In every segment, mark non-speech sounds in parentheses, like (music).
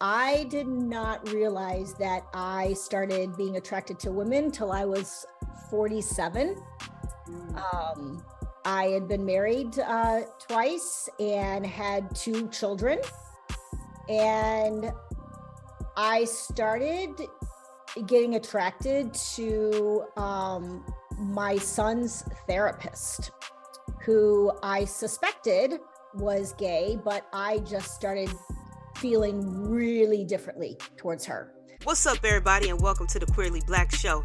I did not realize that I started being attracted to women till I was 47. Um, I had been married uh, twice and had two children. And I started getting attracted to um, my son's therapist, who I suspected was gay, but I just started feeling really differently towards her. What's up, everybody, and welcome to the Queerly Blax Show.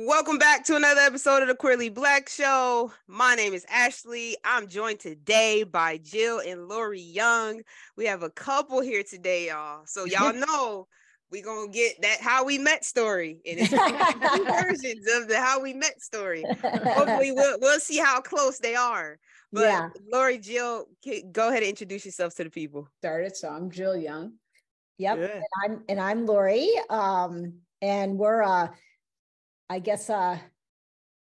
Welcome back to another episode of the Queerly Blax Show. My name is Ashley. I'm joined today by Jill and Lori Young. We have a couple here today, y'all. So (laughs) y'all know we're gonna get that how we met story. And it's two (laughs) versions of the how we met story. (laughs) Hopefully we'll we'll see how close they are. But Yeah. Lori, Jill, go ahead and introduce yourselves to the people. started. So I'm Jill Young. Yep. Good. And I'm and I'm Lori. Um, and we're uh I guess uh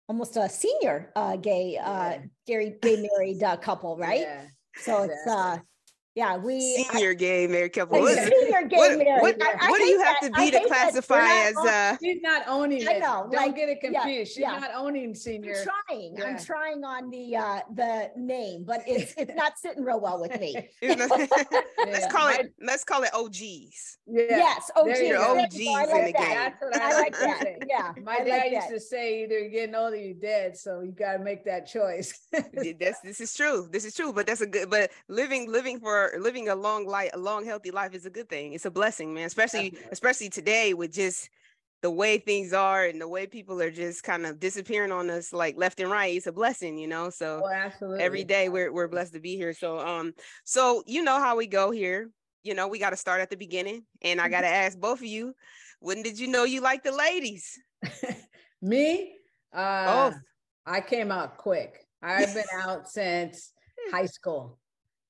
almost a senior uh gay uh Yeah. gay gay married uh, couple, right? Yeah. So it's uh. Yeah, we I- Senior gay married couple. a What, is it? senior gay what, married. what, I- I what do you have that. to be to hate that. We're classify as not- uh She's not owning I it. know, Don't like, get it yeah, confused. She's yeah. not owning I'm senior. trying. I'm trying on the (laughs) uh the name, but it's it's not sitting real well with me. (laughs) (laughs) let's call it let's call it OGs. Yeah. Yes, OG. There you go. OGs in like the that. game. That's what I I like like that. Yeah. My I like dad used that. to say either you're getting old or you're dead. So you got to make that choice. Th- That's this is true. This is true. But that's a good. But living living for living a long life, a long healthy life is a good thing. It's a blessing, man. Especially Definitely. especially today with just the way things are and the way people are just kind of disappearing on us like left and right. It's a blessing, you know. So oh, absolutely. every day we're we're blessed to be here. So um, so you know how we go here. You know we got to start at the beginning, and I got to ask both of you, when did you know you like the ladies? (laughs) Me, uh, Both. I came out quick. I've been out since high school.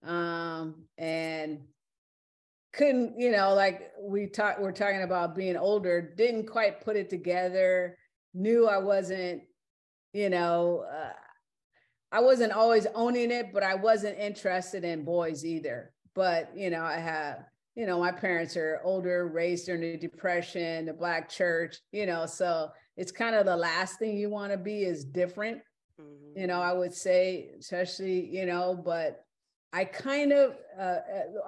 Um, and couldn't, you know, like we talked, we're talking about being older, didn't quite put it together, knew I wasn't, you know, uh, I wasn't always owning it, but I wasn't interested in boys either. But, you know, I have, you know, my parents are older, raised during the depression, the black church, you know, so it's kind of the last thing you want to be is different Mhm. you know i would say especially you know but i kind of uh, uh,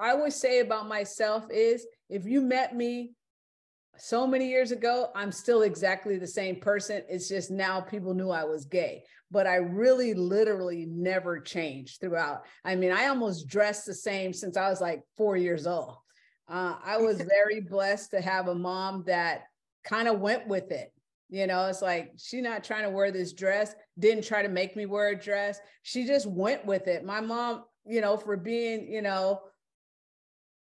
i always say about myself is if you met me so many years ago i'm still exactly the same person. It's just now people knew i was gay. But i really literally never changed throughout. I mean i almost dressed the same since i was like four years old. Uh, i was (laughs) very blessed to have a mom that kind of went with it. You know, it's like she's not trying to wear this dress, didn't try to make me wear a dress. She just went with it. My mom, you know, for being, you know,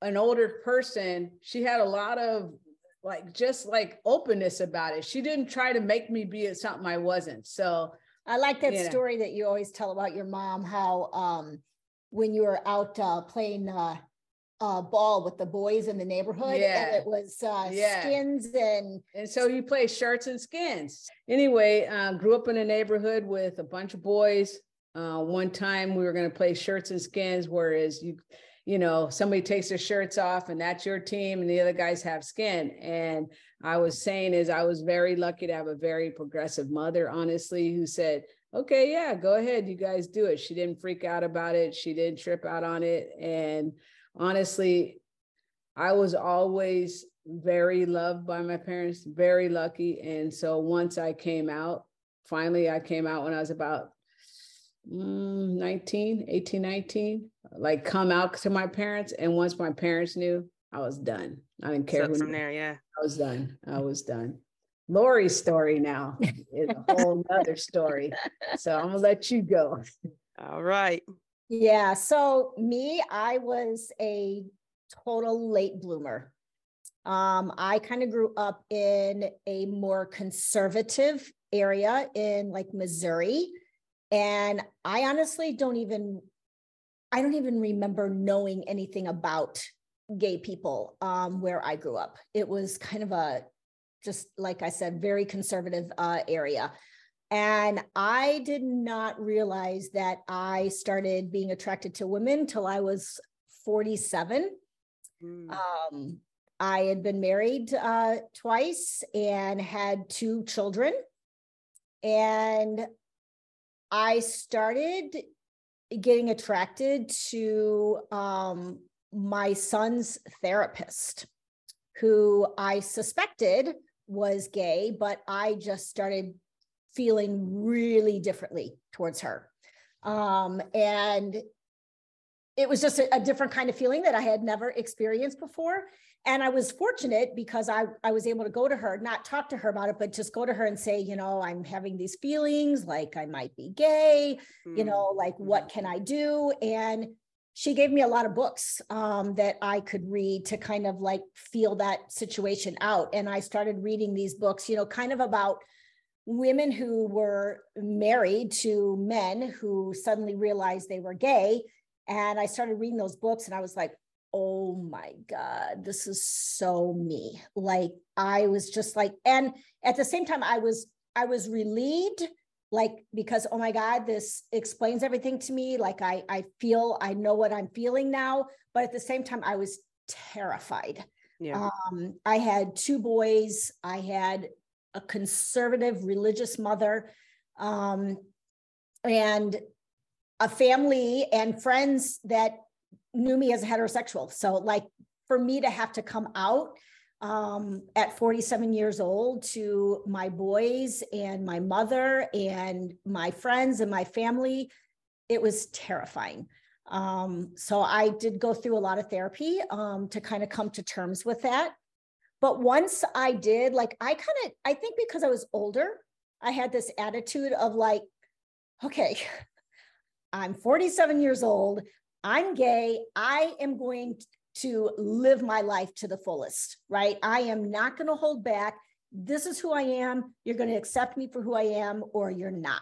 an older person, she had a lot of like just like openness about it. She didn't try to make me be something I wasn't. So I like that story that you always tell about your mom, how um when you were out uh playing uh uh ball with the boys in the neighborhood Yeah. and it was uh Yeah. skins and And so you play shirts and skins. Anyway, uh, grew up in a neighborhood with a bunch of boys. Uh, one time we were going to play shirts and skins, whereas you, you know, somebody takes their shirts off and that's your team, and the other guys have skin. And I was saying is I was very lucky to have a very progressive mother, honestly, who said, "Okay, yeah, go ahead, you guys do it." She didn't freak out about it. She didn't trip out on it, and honestly, I was always very loved by my parents, very lucky. And so once I came out, finally, I came out when I was about mm, 19, 18, 19, like come out to my parents. And once my parents knew, I was done. I didn't care So who from knew. there, yeah. I was done. I was done. Lori's story now is a (laughs) whole other story. So I'm gonna let you go. All right. yeah so me i was a total late bloomer. Um, I kind of grew up in a more conservative area in like Missouri. And I honestly don't even, I don't even remember knowing anything about gay people um, where I grew up. It was kind of a, just like I said, very conservative uh, area. And I did not realize that I started being attracted to women till I was 47. Mm. Um, I had been married uh, twice and had two children. And I started getting attracted to um, my son's therapist, who I suspected was gay, but I just started feeling really differently towards her. Um, and it was just a, a, different kind of feeling that I had never experienced before. And I was fortunate because I, I was able to go to her, not talk to her about it, but just go to her and say, you know, I'm having these feelings like I might be gay, mm. you know, like what mm-hmm. can I do? And she gave me a lot of books um, that I could read to kind of like feel that situation out. And I started reading these books, you know, kind of about women who were married to men who suddenly realized they were gay. And I started reading those books and I was like, oh my God, this is so me. Like I was just like, and at the same time, I was, I was relieved like because oh my god this explains everything to me like i i feel i know what i'm feeling now but at the same time i was terrified yeah. um i had two boys i had a conservative religious mother um, and a family and friends that knew me as a heterosexual. So, like, for me to have to come out um, at 47 years old to my boys and my mother and my friends and my family, it was terrifying. Um, so, I did go through a lot of therapy um, to kind of come to terms with that. But once I did, like, I kind of, I think because I was older, I had this attitude of like, okay, (laughs) I'm 47 years old. I'm gay. I am going to live my life to the fullest, right? I am not going to hold back. This is who I am. You're going to accept me for who I am, or you're not.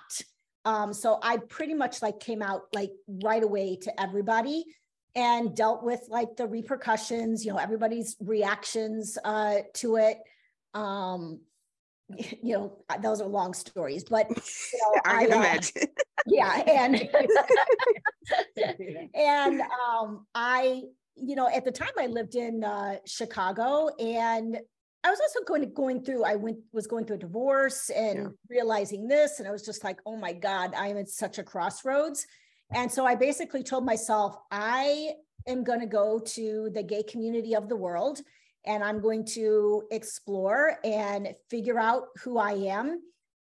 Um, so I pretty much like came out like right away to everybody and dealt with like the repercussions, you know, everybody's reactions uh, to it. Um, (laughs) you know, those are long stories, but you know, (laughs) I can uh, imagine. Yeah, and (laughs) and um, I, you know, at the time I lived in uh, Chicago, and I was also going to, going through. I went was going through a divorce and yeah. realizing this, and I was just like, oh my god, I am at such a crossroads and so I basically told myself, I am going to go to the gay community of the world and I'm going to explore and figure out who I am.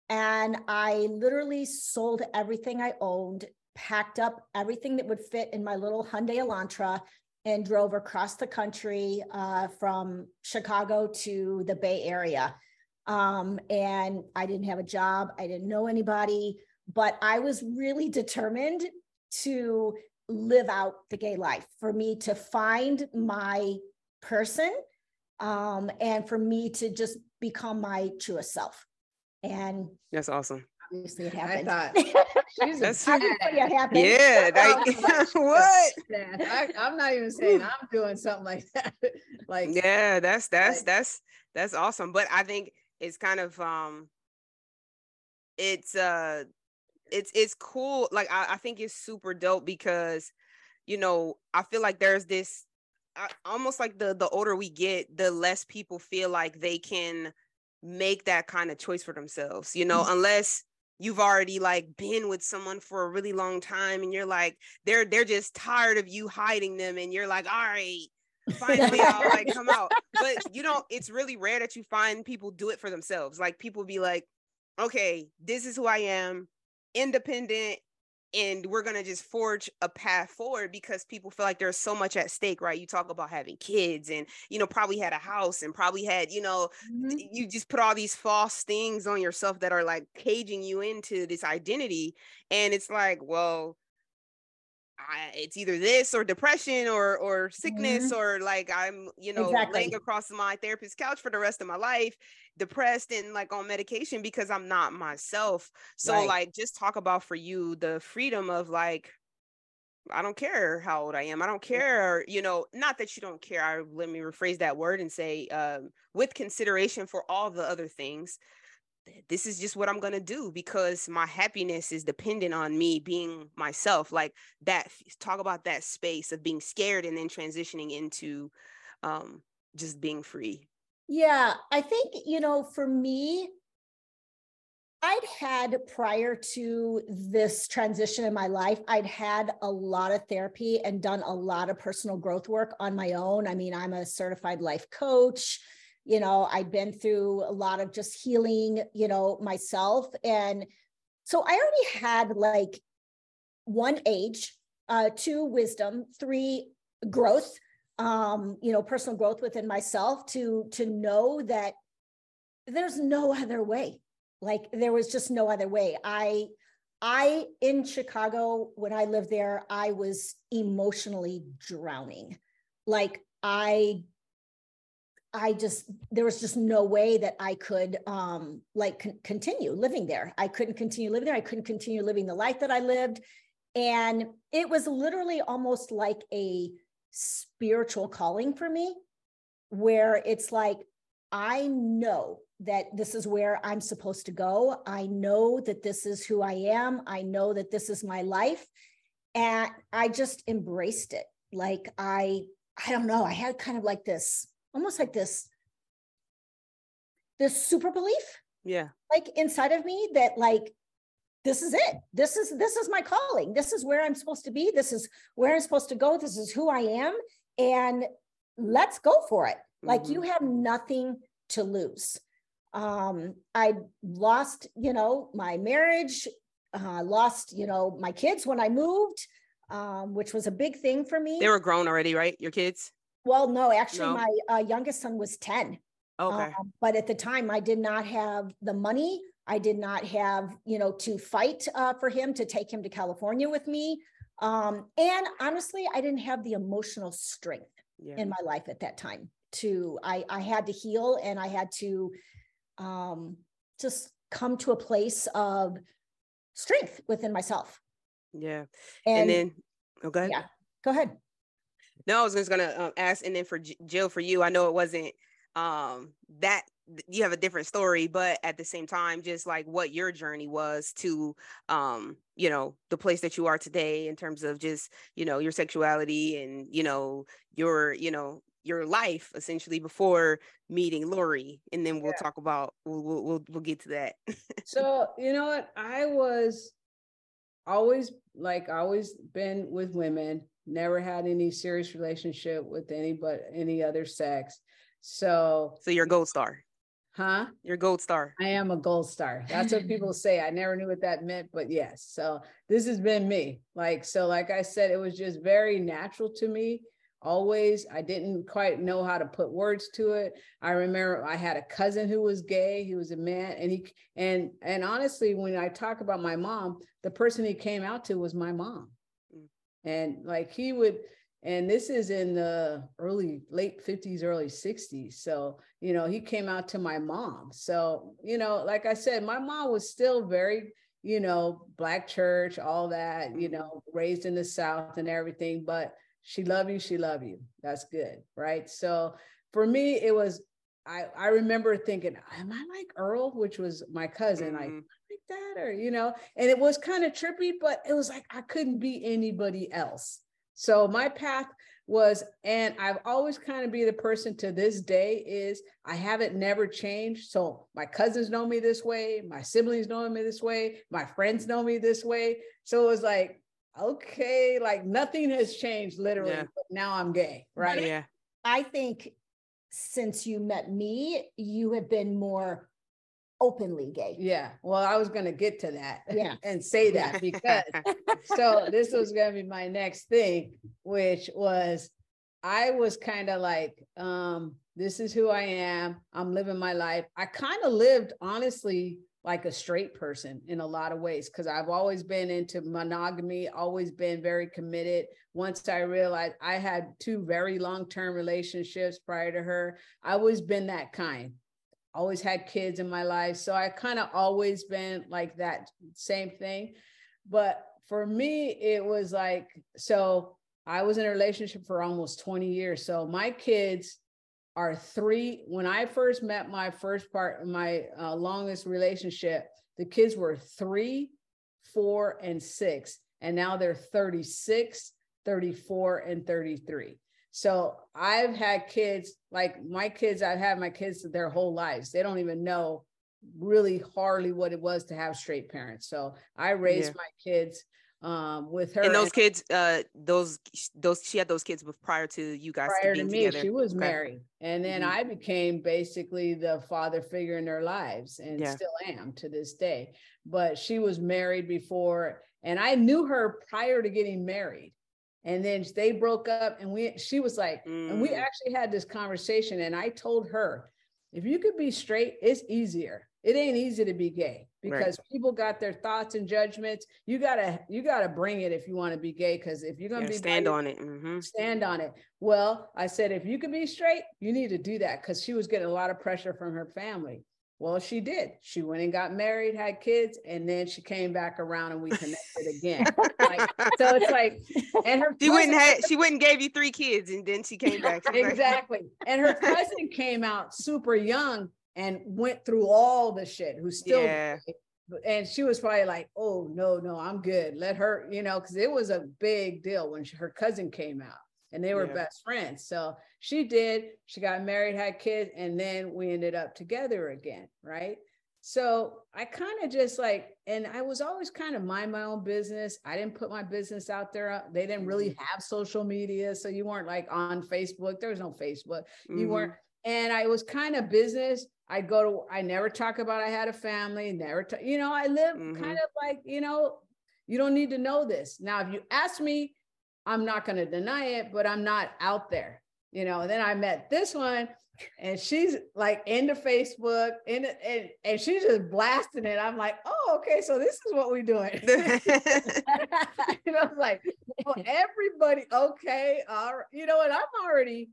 And I literally sold everything I owned, packed up everything that would fit in my little Hyundai Elantra, and drove across the country uh, from Chicago to the Bay Area. Um, and I didn't have a job, I didn't know anybody, but I was really determined to live out the gay life, for me to find my person, um, and for me to just become my truest self. And that's awesome. Obviously, it happened. I thought (laughs) she's that's it happened. Yeah, like, (laughs) (laughs) what? I, am not even saying I'm doing something like that. like, yeah, that's that's like, that's that's awesome. But I think it's kind of um, it's uh it's it's cool. Like I, I think it's super dope because you know I feel like there's this uh, almost like the the older we get, the less people feel like they can make that kind of choice for themselves. You know, mm-hmm. unless you've already like been with someone for a really long time and you're like they're they're just tired of you hiding them and you're like all right finally (laughs) I'll like come out. But you know, it's really rare that you find people do it for themselves. Like people be like, okay, this is who I am independent and we're going to just forge a path forward because people feel like there's so much at stake right you talk about having kids and you know probably had a house and probably had you know mm-hmm. you just put all these false things on yourself that are like caging you into this identity and it's like well I, it's either this or depression or or sickness mm-hmm. or like I'm you know exactly. laying across my therapist's couch for the rest of my life depressed and like on medication because I'm not myself so right. like just talk about for you the freedom of like I don't care how old I am. I don't care, you know, not that you don't care. I let me rephrase that word and say, um, with consideration for all the other things, this is just what I'm going to do because my happiness is dependent on me being myself. Like that, talk about that space of being scared and then transitioning into um, just being free. Yeah, I think, you know, for me, I'd had prior to this transition in my life, I'd had a lot of therapy and done a lot of personal growth work on my own. I mean, I'm a certified life coach you know i'd been through a lot of just healing you know myself and so i already had like one age uh two wisdom three growth um you know personal growth within myself to to know that there's no other way. Like there was just no other way. I i in chicago when i lived there i was emotionally drowning. Like i I just there was just no way that I could um like con- continue living there. I couldn't continue living there. I couldn't continue living the life that I lived and it was literally almost like a spiritual calling for me where it's like I know that this is where I'm supposed to go. I know that this is who I am. I know that this is my life and I just embraced it. Like I I don't know, I had kind of like this almost like this this super belief yeah. like inside of me that like this is it. This is this is my calling. This is where i'm supposed to be. This is where i'm supposed to go. This is who i am. And let's go for it. Mm-hmm. like you mm-hmm. have nothing to lose. Um i lost you know my marriage. Uh lost you know my kids when i moved um which was a big thing for me. They were grown already right? Your kids well, no, actually, no? my uh, youngest son was 10. Okay. Um, but at the time, I did not have the money. I did not have, you know, to fight uh, for him to take him to California with me. Um, and honestly, I didn't have the emotional strength yeah. in my life at that time. To I, I had to heal, and I had to um, just come to a place of strength within myself. Yeah, and, and then oh, go ahead. Yeah, go ahead. No, I was just gonna um, ask, and then for Jill, for you, I know it wasn't um that you have a different story, but at the same time, just like what your journey was to um you know the place that you are today in terms of just you know your sexuality and you know your you know your life essentially before meeting Lori, and then we'll yeah. talk about we'll, we'll we'll get to that. (laughs) so you know what, I was always like always been with women never had any serious relationship with any but any other sex. So So you're a gold star. Huh? You're a gold star. I am a gold star. That's what people say. I never knew what that meant, but yes. So this has been me. Like, so like I said, it was just very natural to me. Always, I didn't quite know how to put words to it. I remember I had a cousin who was gay. He was a man, and he and and honestly, when I talk about my mom, the person he came out to was my mom and like he would and this is in the early late 50s early 60s so you know he came out to my mom. So you know like i said my mom was still very you know black church all that you mm-hmm. know raised in the south and everything but she love you she love you. That's good right? So for me it was i i remember thinking am i like earl? which was my cousin mm-hmm. like that or you know and it was kind of trippy but it was like i couldn't be anybody else. So my path was and i've always kind of be the person to this day is i haven't never changed. So my cousins know me this way my siblings know me this way my friends know me this way. So it was like okay like nothing has changed literally yeah. but now i'm gay right? yeah i think since you met me you have been more openly gay. Yeah. Well, I was going to get to that (laughs) yeah. and say that because (laughs) so this was going to be my next thing, which was I was kind of like, um, this is who I am. I'm living my life. I kind of lived honestly like a straight person in a lot of ways because I've always been into monogamy, always been very committed. Once I realized I had two very long term relationships prior to her, I always been that kind. Always had kids in my life. So I kind of always been like that same thing. But for me, it was like, so I was in a relationship for almost 20 years. So my kids are three. When I first met my first part, my uh, longest relationship, the kids were three, four, and six. And now they're 36, 34, and 33. So I've had kids, like my kids, I've had my kids their whole lives. They don't even know really hardly what it was to have straight parents. So I raised yeah. my kids um with her and those and kids uh those those she had those kids with prior to you guys prior to me together. she was okay. married and then mm-hmm. i became basically the father figure in their lives and yeah. still am to this day but she was married before and i knew her prior to getting married and then they broke up and we she was like mm. and we mm. actually had this conversation and i told her if you could be straight it's easier it ain't easy to be gay because right. people got their thoughts and judgments. You gotta you gotta bring it if you want to be gay. Because if you're gonna yeah, be stand on it, mm-hmm. stand on it. Well, I said if you could be straight, you need to do that because she was getting a lot of pressure from her family. Well, she did. She went and got married, had kids, and then she came back around and we connected again. like, so it's like, and her she wouldn't have she wouldn't gave you three kids, and then she came back. exactly. and her cousin came out super young and went through all the shit who's still yeah. and she was probably like oh no no i'm good let her you know because it was a big deal when she, her cousin came out and they were yeah. best friends so she did she got married had kids and then we ended up together again right so i kind of just like and i was always kind of mind my own business i didn't put my business out there they didn't really mm-hmm. have social media so you weren't like on facebook there was no facebook you mm-hmm. weren't and I was kind of business. I go to, I never talk about I had a family, never, t- you know, I live mm-hmm. kind of like, you know, you don't need to know this. Now, if you ask me, I'm not going to deny it, but I'm not out there, you know. And then I met this one, and she's like into Facebook, and and and she's just blasting it. I'm like, oh, okay, so this is what we're doing. (laughs) (laughs) you know, like, well, everybody, okay, all right, you know, and I'm already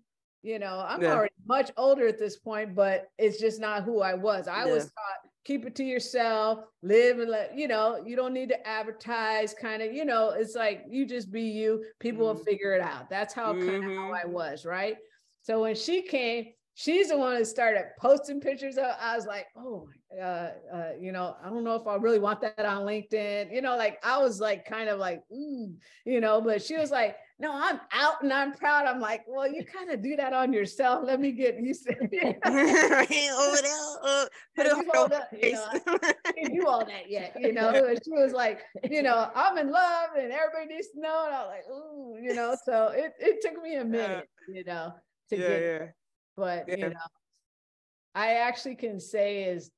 you know, I'm yeah. already much older at this point, but it's just not who I was. I yeah. was taught keep it to yourself, live and let, you know, you don't need to advertise, kind of, you know, it's like you just be you, people mm-hmm. will figure it out. That's how mm-hmm. kind of how I was, right? So when she came, she's the one that started posting pictures of i was like oh uh, uh, you know i don't know if i really want that on linkedin you know like i was like kind of like ooh, you know but she was like no i'm out and i'm proud. I'm like well you kind of do that on yourself. Let me get used to (laughs) it. Over there uh, put you, hold up, you know, I do all that yet you know? (laughs) And she was like you know i'm in love and everybody needs to know. And i was like ooh you know? So it, it took me a minute you know to yeah, get yeah. but yeah. you know i actually can say is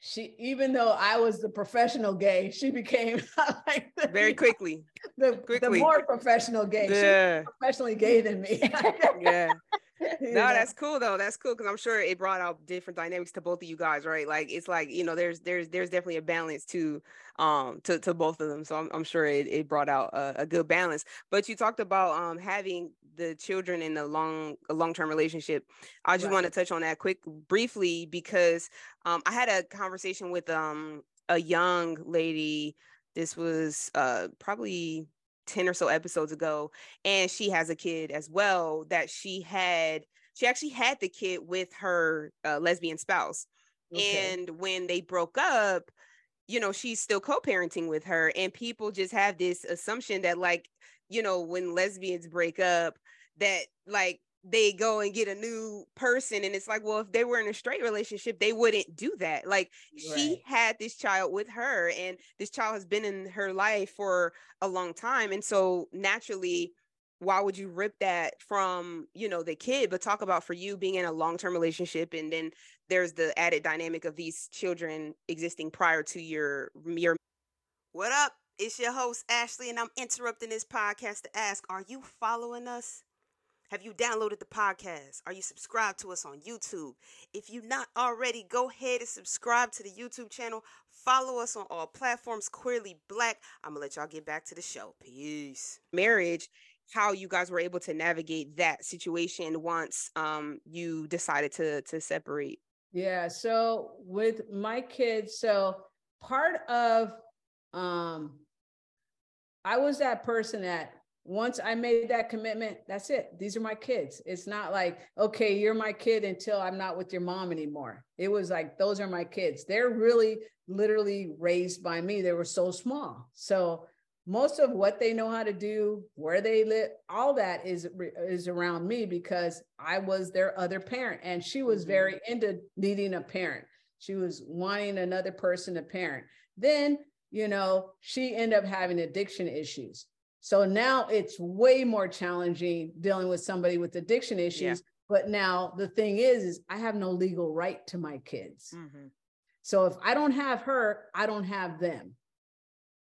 she even though i was the professional gay she became (laughs) like the, very (laughs) quickly the, quickly. the more professional gay yeah. professionally gay than me (laughs) yeah (laughs) (laughs) no, know? that's cool though. That's cool because I'm sure it brought out different dynamics to both of you guys, right? Like it's like you know, there's there's there's definitely a balance to um to to both of them. So I'm I'm sure it, it brought out a, a good balance. But you talked about um having the children in a long a long term relationship. I just right. want to touch on that quick briefly because um I had a conversation with um a young lady. This was uh probably 10 or so episodes ago and she has a kid as well that she had she actually had the kid with her uh, lesbian spouse okay. and when they broke up you know she's still co-parenting with her and people just have this assumption that like you know when lesbians break up that like they go and get a new person and it's like well if they were in a straight relationship they wouldn't do that. Like right. she had this child with her and this child has been in her life for a long time and so naturally why would you rip that from you know the kid? But talk about for you being in a long-term relationship and then there's the added dynamic of these children existing prior to your your what up? It's your host ashley and i'm interrupting this podcast to ask are you following us Have you downloaded the podcast? Are you subscribed to us on YouTube? If you're not already, go ahead and subscribe to the YouTube channel. Follow us on all platforms, Queerly Blax. I'm going to let y'all get back to the show. Peace. Marriage, how you guys were able to navigate that situation once um, you decided to, to separate. Yeah. So with my kids, so part of, um, I was that person that once I made that commitment, that's it. These are my kids. It's not like, okay, you're my kid until I'm not with your mom anymore. It was like, those are my kids. They're really literally raised by me. They were so small. So most of what they know how to do, where they live, all that is is around me because I was their other parent and she was mm-hmm. very into needing a parent. She was wanting another person to parent. Then, you know, she ended up having addiction issues. So now it's way more challenging dealing with somebody with addiction issues. Yeah. But now the thing is, is I have no legal right to my kids. Mm-hmm. So if I don't have her, I don't have them.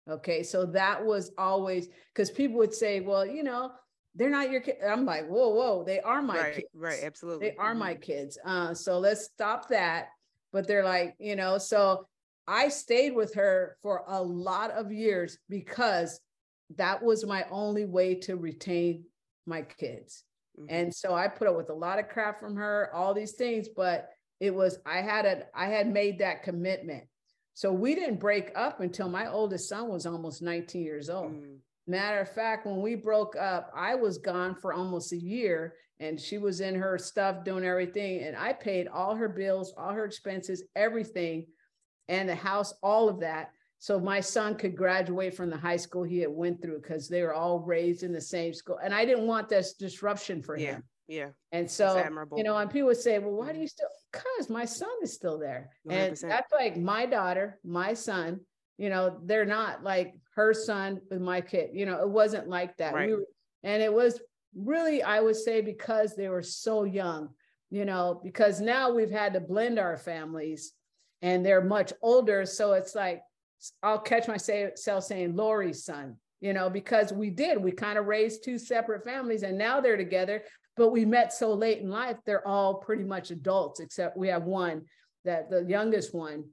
Okay. So that was always because people would say, well, you know, they're not your kids. I'm like, whoa, whoa, they are my right, kids. Right, absolutely. They are mm-hmm. my kids. Uh, so let's stop that. But they're like, you know, so I stayed with her for a lot of years because that was my only way to retain my kids. Mm-hmm. And so I put up with a lot of crap from her, all these things, but it was I had a I had made that commitment. So we didn't break up until my oldest son was almost 19 years old. Mm. Matter of fact, when we broke up, I was gone for almost a year and she was in her stuff doing everything. And I paid all her bills, all her expenses, everything, and the house, all of that so my son could graduate from the high school he had went through because they were all raised in the same school and i didn't want this disruption for yeah, him yeah and so you know and people would say well why do you still because my son is still there 100%. and that's like my daughter my son you know they're not like her son with my kid you know it wasn't like that right. we were, and it was really i would say because they were so young you know because now we've had to blend our families and they're much older so it's like I'll catch myself saying Lori's son, you know, because we did. We kind of raised two separate families and now they're together, but we met so late in life, they're all pretty much adults, except we have one that the youngest one.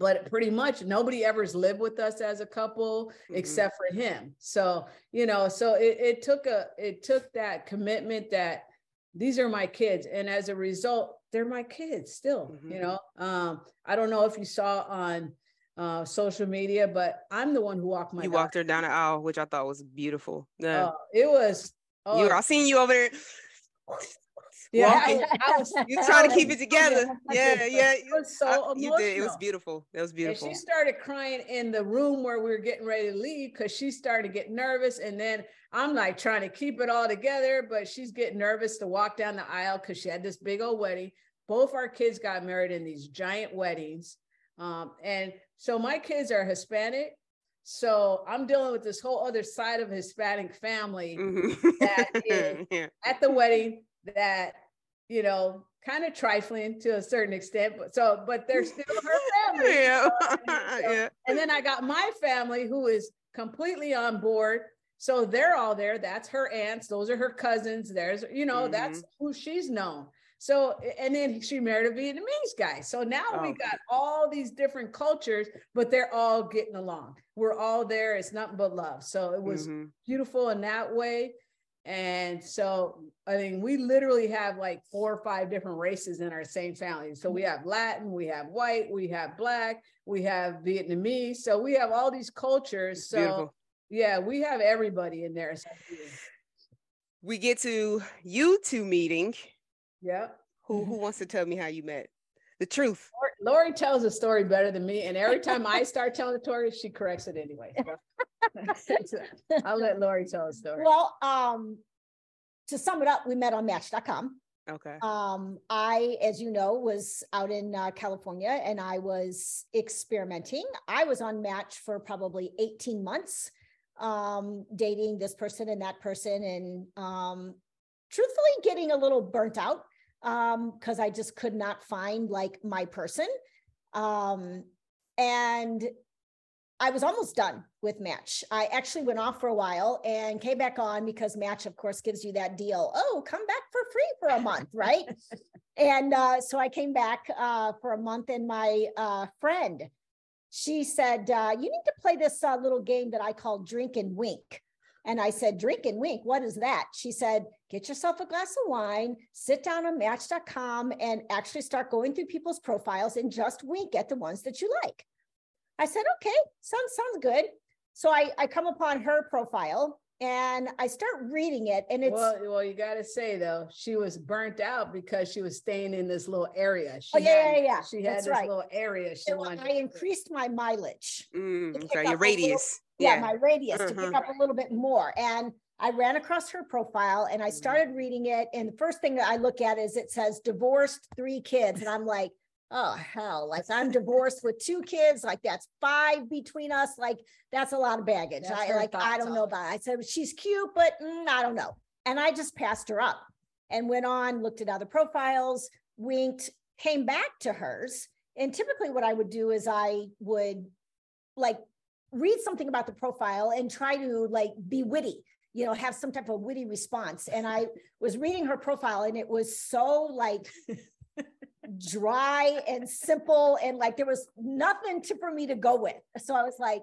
But pretty much nobody ever's lived with us as a couple mm-hmm. except for him. So, you know, so it, it took a it took that commitment that these are my kids. And as a result, they're my kids still, mm-hmm. you know. Um, I don't know if you saw on uh, social media, but I'm the one who walked my. You walked her down the aisle, which I thought was beautiful. Yeah, uh, it was. Oh. You, I seen you over there. Yeah, I, I was, you trying to keep it together. Yeah, yeah. It was so I. You did. It was beautiful. It was beautiful. And she started crying in the room where we were getting ready to leave because she started to get nervous. And then I'm like trying to keep it all together, but she's getting nervous to walk down the aisle because she had this big old wedding. Both our kids got married in these giant weddings. Um, and so my kids are Hispanic. So I'm dealing with this whole other side of Hispanic family mm-hmm. that (laughs) is yeah. at the wedding that, you know, kind of trifling to a certain extent, but so, but they're still her family. (laughs) yeah. So, yeah. And then I got my family who is completely on board. So they're all there. That's her aunts. Those are her cousins. There's, you know, mm-hmm. that's who she's known. So, and then she married a Vietnamese guy. So now oh. we got all these different cultures, but they're all getting along. We're all there. It's nothing but love. So it was mm-hmm. beautiful in that way. And so, I mean, we literally have like four or five different races in our same family. So we have Latin, we have white, we have black, we have Vietnamese. So we have all these cultures. So Beautiful. yeah, we have everybody in there. We get to you two meeting yeah. Who who wants to tell me how you met? The truth. Lori, tells the story better than me, and every time I start telling the story, she corrects it anyway. So. (laughs) I'll let Lori tell the story. Well, um, to sum it up, we met on Match.com. Okay. Um, I, as you know, was out in uh, California and I was experimenting. I was on Match for probably 18 months, um, dating this person and that person, and um, truthfully getting a little burnt out because um, I just could not find like my person. Um, and I was almost done with Match. I actually went off for a while and came back on because Match, of course, gives you that deal. Oh, come back for free for a month, right? (laughs) and uh, so I came back uh, for a month, and my uh, friend, she said, uh, "You need to play this uh, little game that I call Drink and Wink." And I said, Drink and Wink, what is that? She said, Get yourself a glass of wine, sit down on Match.com, and actually start going through people's profiles and just wink at the ones that you like. I said, okay, sounds sounds good. So I, I come upon her profile and I start reading it. And it's well, well, you gotta say though, she was burnt out because she was staying in this little area. She oh, yeah, had, yeah, yeah. She had That's this right. little area. She So wanted I increased my mileage. Mm, to okay, your a little- radius. Yeah, Yeah. my radius to pick Mhm. up a little bit more. And I ran across her profile and I Mm-hmm. started reading it. And the first thing that I look at is it says divorced, three kids. And I'm like, oh, hell, like I'm divorced with two kids. Like that's five between us. Like that's a lot of baggage. That's I like, I don't know about it. I said, she's cute, but mm, I don't know. And I just passed her up and went on, looked at other profiles, winked, came back to hers. And typically what I would do is I would like read something about the profile and try to like be witty you know have some type of witty response. And i was reading her profile and it was so like (laughs) dry and simple and like there was nothing to for me to go with. So i was like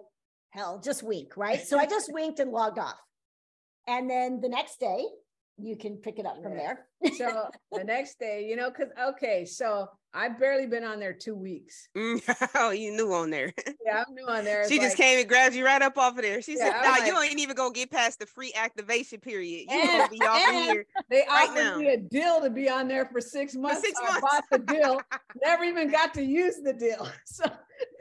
hell just wink right? So i just (laughs) winked and logged off. And then the next day you can pick it up from Yeah. there (laughs) so the next day, you know, because okay, so I've barely been on there two weeks. (laughs) Oh, you knew on there. (laughs) Yeah, I'm new on there. she It's just like- came and grabbed you right up off of there. She Yeah, said, "Nah, like- you ain't even gonna get past the free activation period. You And- gonna be off of here." They right offered now. me a deal to be on there for six months. six I months. bought the deal. Never even got to use the deal. So,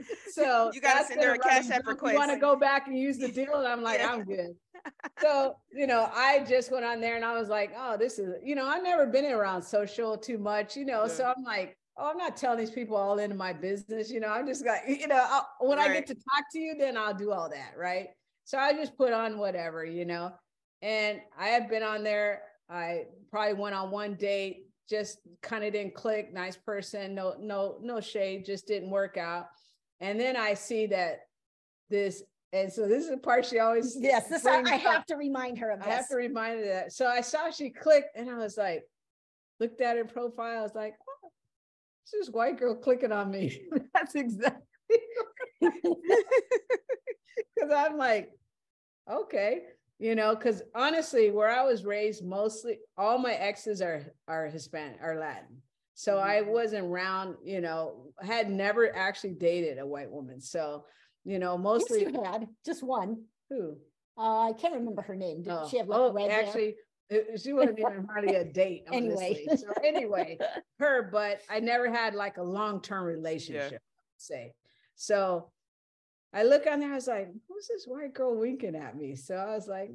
(laughs) so You gotta send her a Cash App down. You want to go back and use the (laughs) deal? And I'm like, Yeah. I'm good. (laughs) So, you know, I just went on there and I was like, oh, this is, you know, I've never been around social too much, you know. So I'm like, oh, I'm not telling these people all into my business, you know. I'm just like, you know, I'll, when I get to talk to you, then I'll do all that, right? So I just put on whatever, you know. And I had been on there. I probably went on one date, just kind of didn't click. Nice person, no, no, no shade, just didn't work out. And then I see that this, and so this is the part she always yes this I, I have to remind her of this. I have to remind her that. So I saw she clicked, and I was like, looked at her profile. I was like, oh, this is white girl clicking on me. (laughs) That's exactly (laughs) because I'm like, okay, you know, because honestly, where I was raised, mostly all my exes are are Hispanic, are Latin. So I Mm-hmm. wasn't around, you know, had never actually dated a white woman. So, you know, yes, mostly you had just one who? uh, i can't remember her name did Oh, she have like oh, red actually, it- she wasn't even hardly a date. (laughs) Anyway. Anyway, so anyway, (laughs) her, but I never had like a long term relationship. Say, so I look on there. I was like, "Who's this white girl winking at me?" So I was like,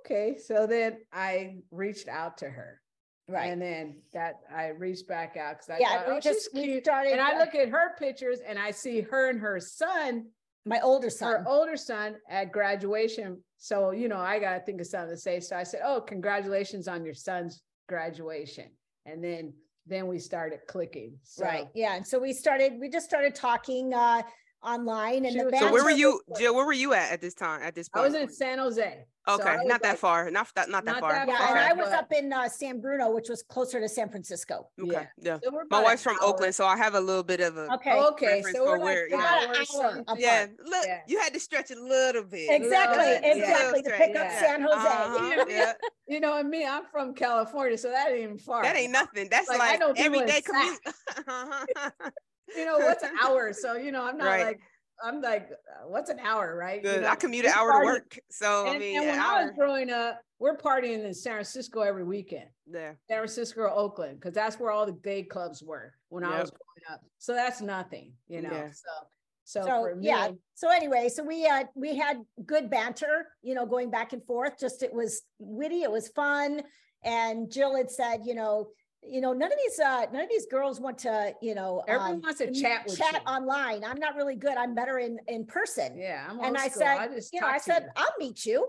"Okay." So then I reached out to her, right and then that I reached back out because I yeah thought, we "Oh, just we cute." started And I look at her pictures, and I see her and her son my older son her older son at graduation. So, you know, I got to think of something to say. So I said, Oh, congratulations on your son's graduation. And then, then we started clicking. So, right yeah and so we started we just started talking uh online and the was- So where were you, was- Jill? Where were you at at this time? At this point, I was in San Jose. Okay, I was not that like- far. Not that. Not that Not far. that yeah far, and i was up in uh, san bruno which was closer to san francisco Okay. Yeah. Yeah. So My wife's from hour- Oakland, so I have a little bit of a. okay Okay. So we're like where- yeah. hour About an hour something. apart. Yeah, look, Yeah. you had to stretch a little bit. exactly Little bit, yeah. exactly to Stretch, pick up san jose Uh-huh, yeah. You know, and me, I'm from California, so that ain't even far. That ain't nothing. That's Like, like, don't everyday commute. (laughs) You know, what's an (laughs) hour? So, you know, I'm not Right. like, I'm like, uh, what's an hour, right? You know, I commute an hour to work, so I And, mean, and an when I was growing up, we're partying in San Francisco every weekend. Yeah. San Francisco or Oakland, because that's where all the gay clubs were when I was growing up. So that's nothing, you know. Yeah. So so, so me, yeah so anyway so we uh we had good banter you know going back and forth just it was witty it was fun and jill had said you know you know none of these uh none of these girls want to you know everyone um, wants to chat with chat you. online i'm not really good i'm better in in person yeah, I'm and i school. said just you know i said you. i'll meet you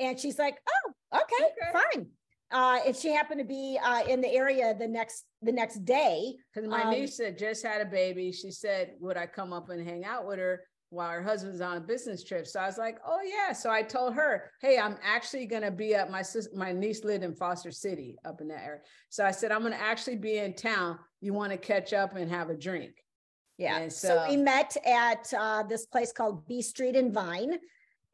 and she's like oh okay, Okay. fine uh and she happened to be uh in the area the next the next day Because my Um, niece had just had a baby. She said, Would I come up and hang out with her? While her husband was on a business trip. So I was like, oh yeah. So I told her, hey, I'm actually gonna be at my sis- my niece lived in Foster City up in that area. So I said, I'm gonna actually be in town. You want to catch up and have a drink? Yeah. And so, so- we met at uh, this place called B Street and Vine.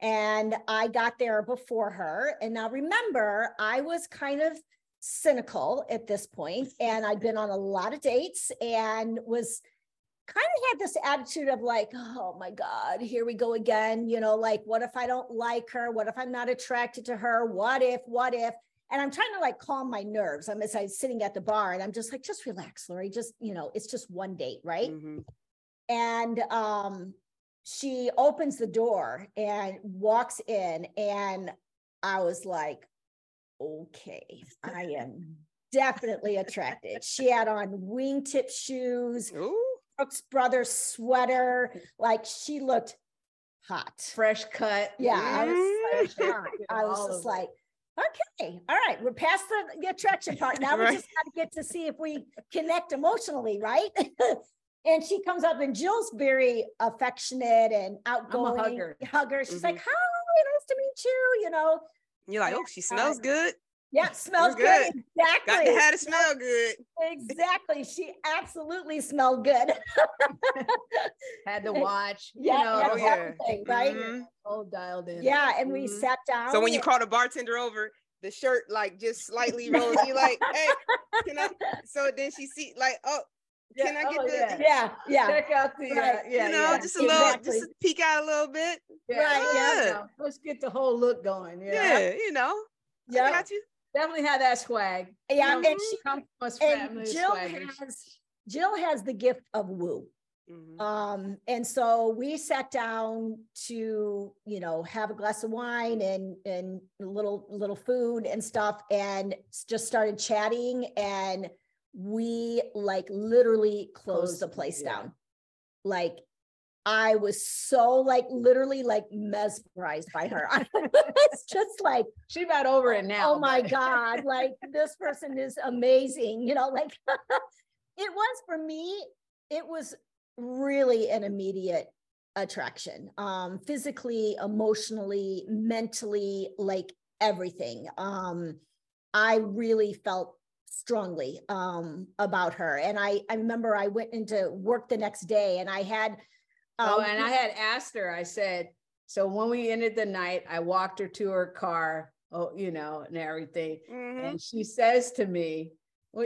And I got there before her. And now remember, I was kind of cynical at this point, and I'd been on a lot of dates and was kind of had this attitude of like, oh my God, here we go again. You know, like, what if I don't like her? What if I'm not attracted to her? What if, what if? And I'm trying to like calm my nerves. I'm as I'm sitting at the bar and I'm just like, just relax, Lori. Just, you know, it's just one date, right? Mhm. and um she opens the door and walks in and i was like okay i am definitely attracted she had on wingtip shoes Ooh. Brooks brothers sweater like she looked hot Fresh cut. yeah i was like. (laughs) I was just like okay all right we're past the, the attraction part now we just got to get to see if we connect emotionally right (laughs) and she comes up and jill's very affectionate and outgoing hugger. hugger. she's Mhm. like hi nice to meet you you know You're like, oh, she smells good. Yeah (laughs) smells good. good exactly Got to have it smell good. exactly she absolutely smelled good (laughs) Had to (laughs) watch. yeah, you know, yeah, oh, yeah. everything, right Mhm. whole dialed in. yeah and we Mhm. sat down So when you and- call the bartender over, the shirt like just slightly rolls. You like, hey, can I? So then she see like, oh, can I get oh, the? yeah. yeah yeah Check out the uh, yeah, you know, yeah. just a little, exactly. just peek out a little bit. yeah. Right, yeah. yeah. you know, Let's get the whole look going. Yeah. Yeah, you know. I yeah got you. Definitely had that swag. yeah You know, and she come from and Jill has Jill has the gift of woo. Mhm. Um, and so we sat down to, you know, have a glass of wine and and a little little food and stuff and just started chatting and we like literally closed the place yeah. down. Like I was so like literally like mesmerized by her. (laughs) I was just like She about over it now. oh my but- god like this person is amazing you know like (laughs) it was for me it was really an immediate attraction um physically emotionally mentally like everything um i really felt strongly um about her and i i remember i went into work the next day and i had Oh, um, and I had asked her, I said, so when we ended the night, I walked her to her car, oh, you know, and everything. Mhm. And she says to me,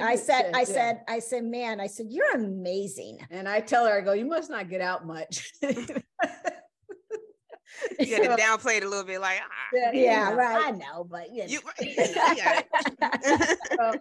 I said, I yeah. said, I said, man, I said, you're amazing. and I tell her, I go, you must not get out much. (laughs) (laughs) (laughs) You had to downplay it a little bit, like, ah, Yeah, Yeah, yeah. right. I know, but you you, know. you know, you got. So,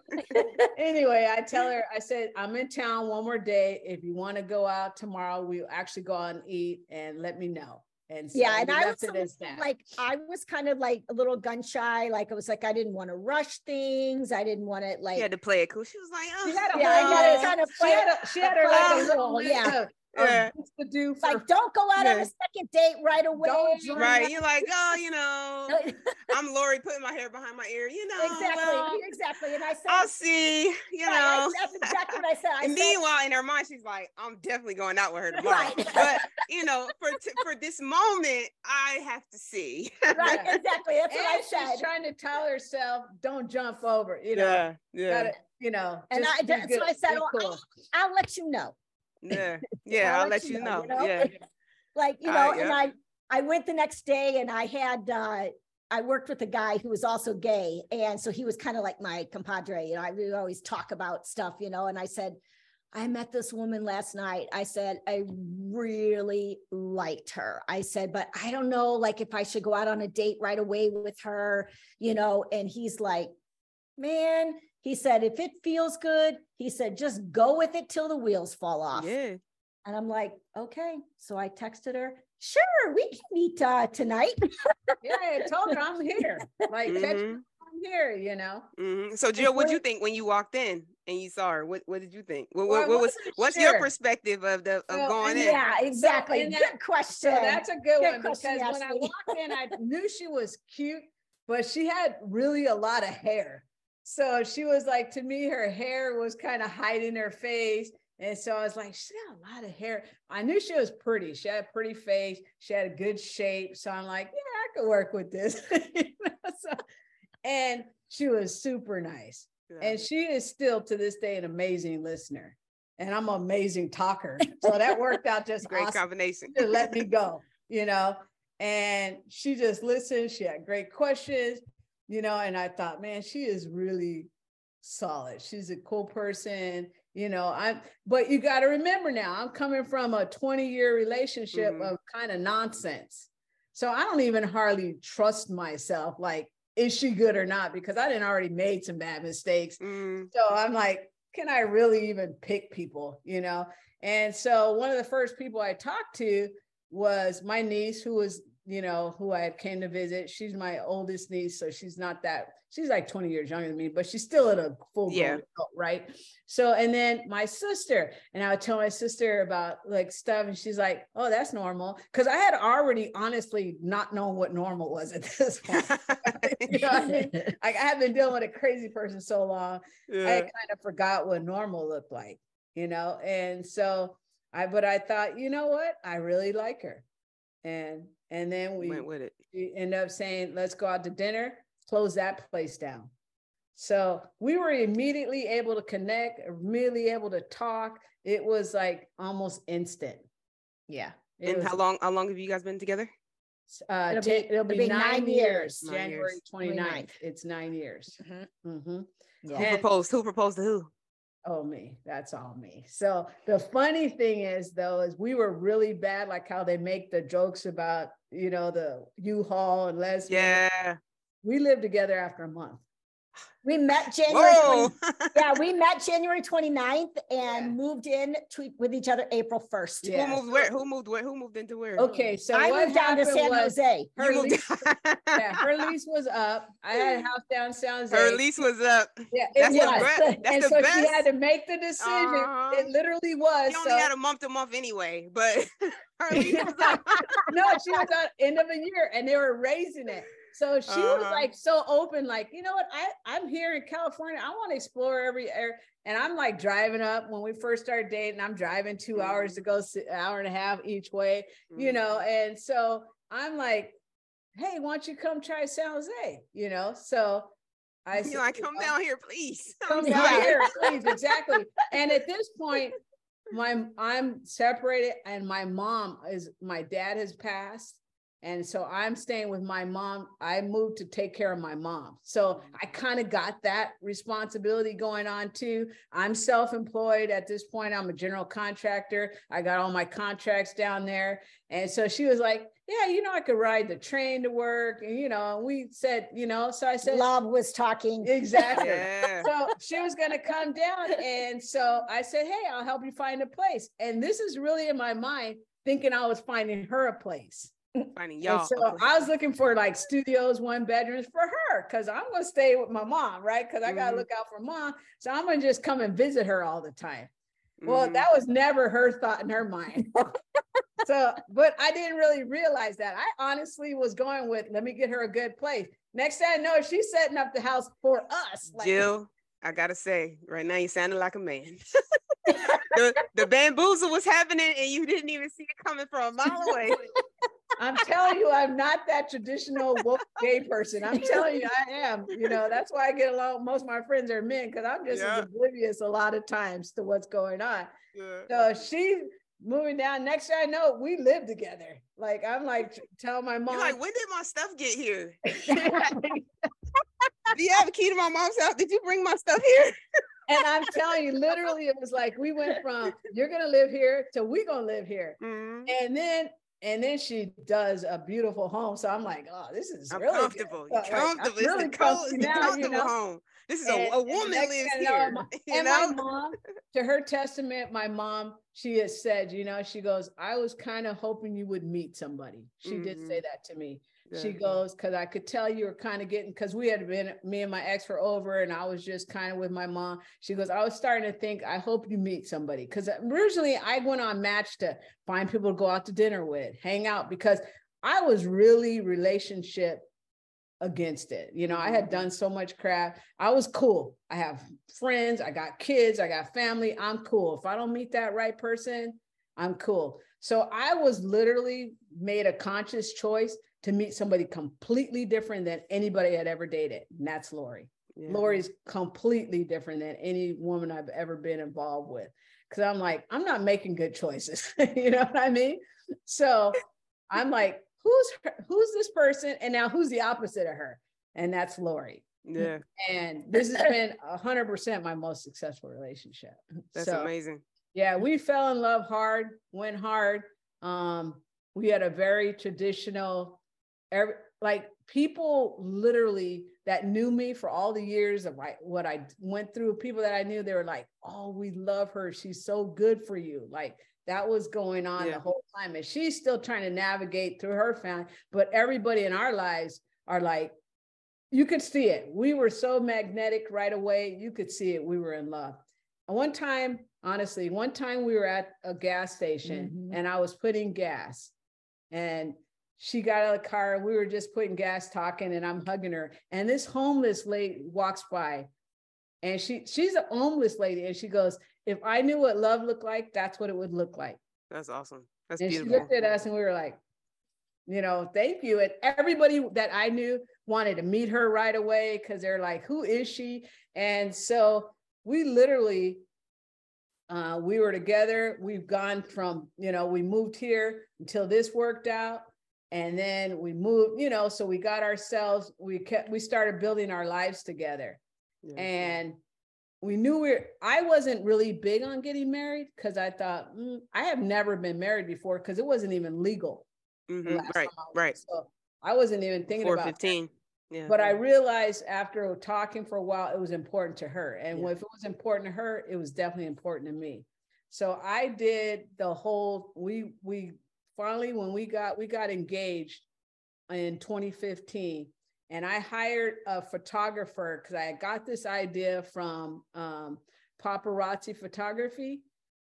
(laughs) anyway, I tell her, I said, I'm in town one more day. If you want to go out tomorrow, we'll actually go out and eat and let me know. And so yeah, and I was left it almost as that. like, I was kind of like a little gun shy. Like I was like, I didn't want to rush things. I didn't want to like, You had to play it cool. She was like, oh, She had a yeah, I whole- gotta kind of she had, a, she had her like a (laughs) Oh, little yeah. List of, of Yeah. to do for like, don't go out on a second date right away. Don't right. You're like, oh, you know, (laughs) I'm Lori putting my hair behind my ear. You know, exactly, well, (laughs) exactly. And I said, I'll see. You right, know. that's (laughs) exactly what I said. I and said, meanwhile, in her mind, she's like, "I'm definitely going out with her tomorrow." Right. But you know, for t- for this moment, I have to see. right, exactly. That's what I said. she's trying to tell herself, don't jump over, you know, yeah, yeah, gotta, you know. And I- be that's what I said, be well, cool. I'll let you know. Yeah, (laughs) yeah. I'll, let you know. you know? Yeah, (laughs) like you Uh, know and i i went the next day and i had uh i worked with a guy who was also gay and so he was kind of like my compadre you know i we always talk about stuff you know and i said i met this woman last night i said i really liked her i said but i don't know like if i should go out on a date right away with her you know and he's like man he said if it feels good he said just go with it till the wheels fall off yeah. and I'm like, okay. So I texted her, sure, we can meet uh, tonight. Yeah, I told her I'm here. Like, catch me, Mhm, I'm here, you know. mhm. So, Jill, what would you think when you walked in and you saw her? What What did you think? What, Well, what, what was wasn't What's your perspective of the of Well, going and in? yeah, exactly. and that- Good question. So that's a good, Good one question, because when I walked in, I knew she was cute, but she had really a lot of hair. So she was like, to me, her hair was kind of hiding her face. And so I was like, she got a lot of hair. I knew she was pretty. She had a pretty face. She had a good shape. So I'm like, yeah, I could work with this. (laughs) you know? so, and she was super nice. Yeah. And she is still to this day an amazing listener. And I'm an amazing talker. So that worked out just (laughs) great awesome combination. to let me (laughs) go, you know. And she just listened. She had great questions, you know. And I thought, man, she is really solid. She's a cool person you know i'm but you got to remember now i'm coming from a 20 year relationship mm-hmm. of kind of nonsense so i don't even hardly trust myself like is she good or not because i didn't already made some bad mistakes mm. so i'm like can i really even pick people you know and so one of the first people i talked to was my niece who was you know who i came to visit she's my oldest niece so she's not that she's like 20 years younger than me, but she's still at a full yeah. adult, right? So, and then my sister, and I would tell my sister about like stuff, and she's like, "Oh, that's normal," because I had already honestly not known what normal was at (laughs) this point. (laughs) you know I mean? (laughs) Like I have been dealing with a crazy person so long, yeah. I kind of forgot what normal looked like, you know. And so I, but I thought, you know what, I really like her, and and then we went with it. We end up saying, "Let's go out to dinner." close that place down. So we were immediately able to connect, immediately able to talk. It was like almost instant. Yeah. And was, how long, how long have you guys been together? Uh, it'll, be, it'll be, it'll be nine, nine, years. years. January 29th. 29th. It's nine years. Mm-hmm. Mm-hmm. Yeah. Who proposed? Who proposed to who? Oh, me. That's all me. So the funny thing is, though, is we were really bad, like how they make the jokes about, you know, the U-Haul and lesbian. Yeah. We lived together after a month. We met January. 20, (laughs) yeah, we met January 29th and yeah. moved in to, with each other April 1st. Yeah. Who moved where? Who moved where? Who moved into where? Okay, so I moved down to San Jose. Her lease, (laughs) (laughs) yeah, her lease was up. I had a house down San Jose. Her lease was up. Yeah, it That's was. The That's and the so best. she had to make the decision. Uh-huh. It literally was. She only so. had a month to month anyway, but her lease was up. no, she was on end of a year, and they were raising it. So she uh-huh. was like so open, like, you know what? I, I'm here in California. I want to explore every area. And I'm like driving up when we first started dating, I'm driving 2 mm-hmm. hours to go an hour and a half each way, mm-hmm. you know. And so I'm like, hey, why don't you come try San Jose? You know, so I you know, I come down here, please. (laughs) Come down here, (laughs) please. Exactly. And at this point, my I'm separated, and my mom is my dad has passed and so I'm staying with my mom. I moved to take care of my mom. So mm-hmm. I kind of got that responsibility going on too. I'm self employed at this point. I'm a general contractor. I got all my contracts down there. And so she was like, Yeah, you know, I could ride the train to work. And, you know, we said, you know, so I said, Love was talking. Exactly. (laughs) Yeah. So she was going to come down. And so I said, Hey, I'll help you find a place. And this is really in my mind thinking I was finding her a place finding y'all. so I was looking for like studios, one bedrooms for her because I'm gonna stay with my mom, right? Because I gotta mm-hmm. look out for mom. So I'm gonna just come and visit her all the time. Mm-hmm. Well, that was never her thought in her mind. (laughs) so, but I didn't really realize that. I honestly was going with, let me get her a good place. Next thing I know, she's setting up the house for us. Like, Jill, I gotta say, right now you sounded like a man. (laughs) the, the bamboozle was happening and you didn't even see it coming from a mile away. (laughs) I'm telling you, I'm not that traditional woke gay person. I'm telling you, I am. You know, that's why I get along. Most of my friends are men because I'm just yeah. oblivious a lot of times to what's going on. Yeah. So she's moving down. Next thing I know, we live together. Like I'm like tell my mom. You're like, when did my stuff get here? (laughs) Do you have a key to my mom's house? Did you bring my stuff here? (laughs) and I'm telling you, literally, it was like we went from you're gonna live here to we gonna live here. Mm-hmm. And then and then she does a beautiful home. So I'm like, oh, this is I'm really comfortable. Good. comfortable. Like, really comfortable, now, comfortable you know? home. This is and, a, a woman lives here. My, (laughs) and know? my mom, to her testament, my mom, she has said, you know, she goes, I was kind of hoping you would meet somebody. She mm-hmm. did say mm-hmm. that to me. She goes, because I could tell you were kind of getting, because we had been, me and my ex were over and I was just kind of with my mom. She goes, I was starting to think, I hope you meet somebody. Because originally I went on Match to find people to go out to dinner with, hang out, because I was really relationship against it. You know, I had done so much crap. I was cool. I have friends, I got kids, I got family. I'm cool. If I don't meet that right person, I'm cool. So I was literally made a conscious choice to meet somebody completely different than anybody had ever dated. And that's Lori. Yeah. Lori's completely different than any woman I've ever been involved with. Cause I'm like, I'm not making good choices. (laughs) you know what I mean? So I'm like, who's her, who's this person? And now who's the opposite of her? And that's Lori. Yeah. And this has been hundred percent my most successful relationship. That's so, amazing. Yeah, we fell in love hard, went hard. Um, we had a very traditional, every, like people literally that knew me for all the years of like what I went through, people that I knew, they were like, oh, we love her. She's so good for you. Like that was going on yeah. the whole time. And she's still trying to navigate through her family, but everybody in our lives are like, you could see it. We were so magnetic right away. You could see it. We were in love. And one time, honestly, one time we were at a gas station mm-hmm. and I was putting gas and she got out of the car. We were just putting gas, talking, and I'm hugging her. And this homeless lady walks by, and she she's a homeless lady, and she goes, "If I knew what love looked like, that's what it would look like." That's awesome. That's and beautiful. She looked at us, and we were like, "You know, thank you." And everybody that I knew wanted to meet her right away because they're like, "Who is she?" And so we literally uh, we were together. We've gone from, you know, we moved here until this worked out and then we moved you know so we got ourselves we kept we started building our lives together and we knew we are i wasn't really big on getting married because i thought mm, i have never been married before because it wasn't even legal mm-hmm. right right so i wasn't even thinking about 15 yeah. But I realized after talking for a while, it was important to her. And yeah. if it was important to her, it was definitely important to me. So I did the whole, we, we finally when we got we got engaged in 2015 and i hired a photographer because i got this idea from um, paparazzi photography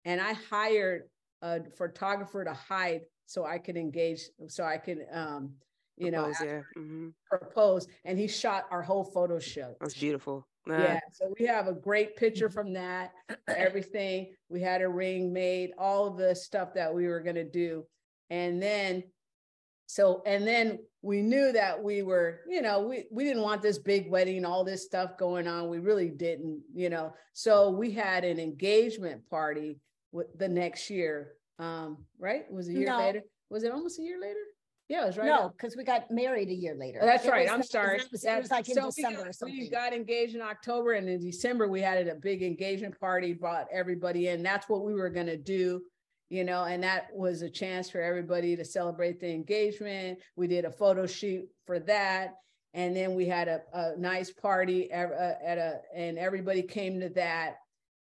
and i hired a photographer to hide so i could engage so i could um, you propose, know yeah. mm-hmm. propose and he shot our whole photo shoot that's beautiful yeah so we have a great picture from that (clears throat) everything we had a ring made all of the stuff that we were going to do and then so and then we knew that we were you know we we didn't want this big wedding all this stuff going on we really didn't you know so we had an engagement party with the next year um right it was a year no. later was it almost a year later yeah, it was right. No, because we got married a year later. Oh, that's it right. I'm sorry. It was, it was like in so December got, or something. We got engaged in October, and in December we had a big engagement party. Brought everybody in. That's what we were going to do you know, and that was a chance for everybody to celebrate the engagement. We did a photo shoot for that. And then we had a, a nice party at a, and everybody came to that.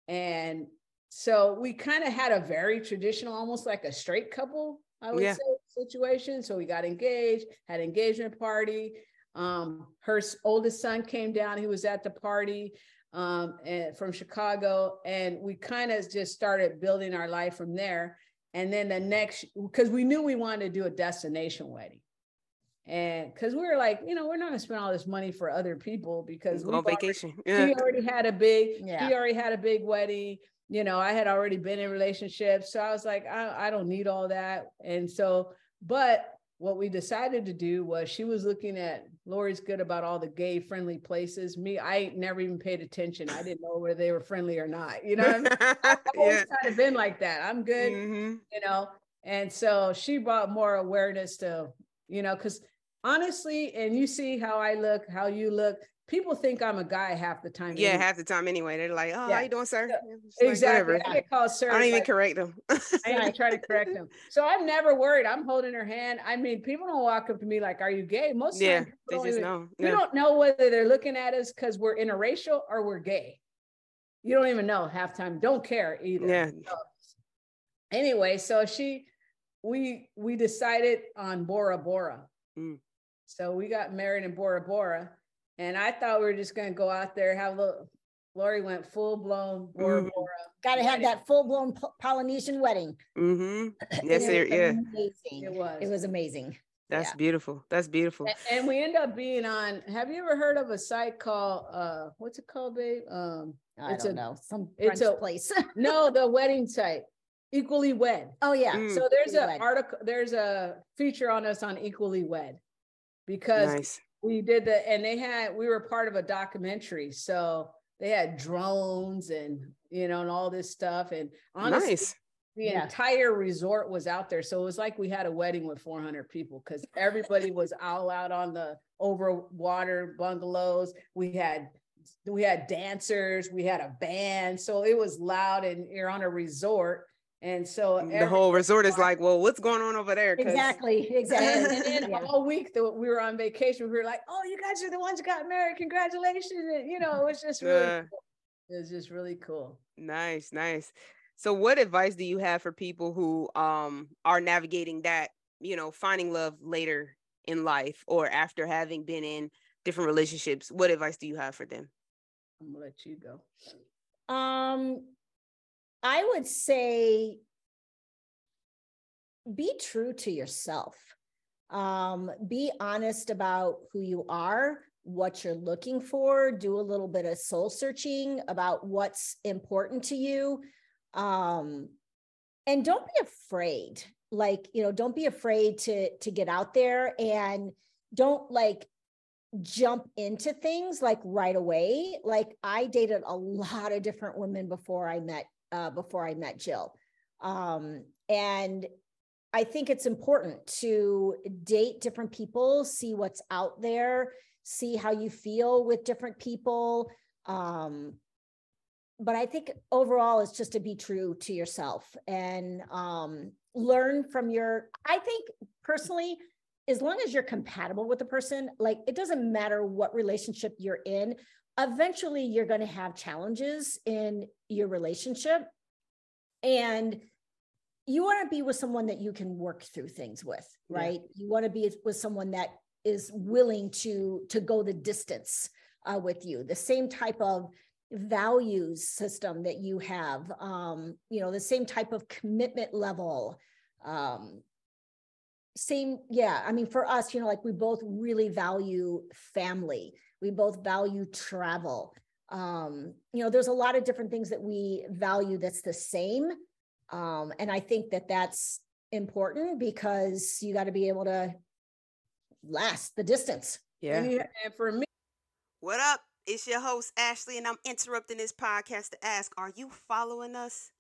And so we kind of had a very traditional, almost like a straight couple, I would yeah. say, situation. So we got engaged, had engagement party. Um, her oldest son came down, he was at the party um, and from Chicago, and we kind of just started building our life from there. And then the next, because we knew we wanted to do a destination wedding, and because we were like, you know, we're not going to spend all this money for other people because we're on vacation. Already, (laughs) yeah. He already had a big, yeah. he already had a big wedding. You know, I had already been in relationships, so I was like, I, I don't need all that. And so, but what we decided to do was she was looking at Lori's good about all the gay friendly places. Me, I never even paid attention. I didn't know whether they were friendly or not. You know, I mean? (laughs) I've always yeah. kind of been like that. I'm good, mm-hmm. you know. And so she brought more awareness to, you know, because honestly, and you see how I look, how you look, people think I'm a guy half the time. Yeah, anyway. half the time anyway. They're like, "Oh, yeah. how you doing, sir?" exactly. Like, I called sir. I don't even correct them. I even try to correct them. (laughs) So I'm never worried. I'm holding her hand. I mean, people don't walk up to me like, "Are you gay?" Most yeah, they just even, know. Yeah. We don't know whether they're looking at us because we're interracial or we're gay. You don't even know half time. Don't care either. Yeah. So, anyway, so she, we we decided on Bora Bora. Mm. So we got married in Bora Bora and I thought we were just going to go out there, have a little. Lori went full blown Bora mm-hmm. Bora. Got to have that full blown Polynesian wedding. Mm-hmm. (clears throat) Yes, it, yeah. Amazing. It was. It was amazing. That's yeah. beautiful. That's beautiful. And, we end up being on. Have you ever heard of a site called uh what's it called, babe? Um I it's don't a, know. Some it's a place. (laughs) no, the wedding site. Equally Wed. Oh yeah. Mm. So there's an article, there's a feature on us on Equally Wed because nice. We did the and they had we were part of a documentary. So they had drones and you know and all this stuff. And honestly, nice the yeah. entire resort was out there. So it was like we had a wedding with 400 people because everybody was all out on the over water bungalows. We had we had dancers, we had a band, so it was loud, and you're on a resort. And so the whole resort is like, well, what's going on over there? Exactly, (laughs) exactly. And, then yeah. all week that we were on vacation, we were like, oh, you guys are the ones who got married. Congratulations. And, you know, it was just really uh, cool. It was just really cool. Nice, nice. So what advice do you have for people who um are navigating that, you know, finding love later in life or after having been in different relationships? What advice do you have for them? I'm gonna let you go. Um I would say be true to yourself. Um, be honest about who you are, what you're looking for, do a little bit of soul searching about what's important to you um and don't be afraid like you know don't be afraid to to get out there and don't like jump into things like right away like i dated a lot of different women before i met uh before i met jill um and i think it's important to date different people see what's out there see how you feel with different people um but I think overall it's just to be true to yourself and um, learn from your. I think personally, as long as you're compatible with the person, like it doesn't matter what relationship you're in, eventually you're going to have challenges in your relationship. And you want to be with someone that you can work through things with, right? Yeah. You want to be with someone that is willing to to go the distance uh, with you. The same type of values system that you have um, you know the same type of commitment level um, same yeah i mean for us you know like we both really value family we both value travel. Um, you know there's a lot of different things that we value that's the same. Um, and i think that that's important because you got to be able to last the distance. Yeah and for me what up? It's your host, Ashley, and I'm interrupting this podcast to ask Are you following us?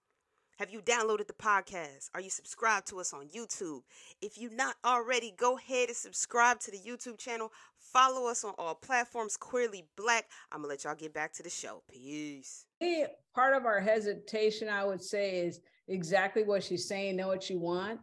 Have you downloaded the podcast? Are you subscribed to us on YouTube? If you're not already, go ahead and subscribe to the YouTube channel. Follow us on all platforms, Queerly Blax. I'm going to let y'all get back to the show. Peace. Part of our hesitation, I would say, is exactly what she's saying know what you want.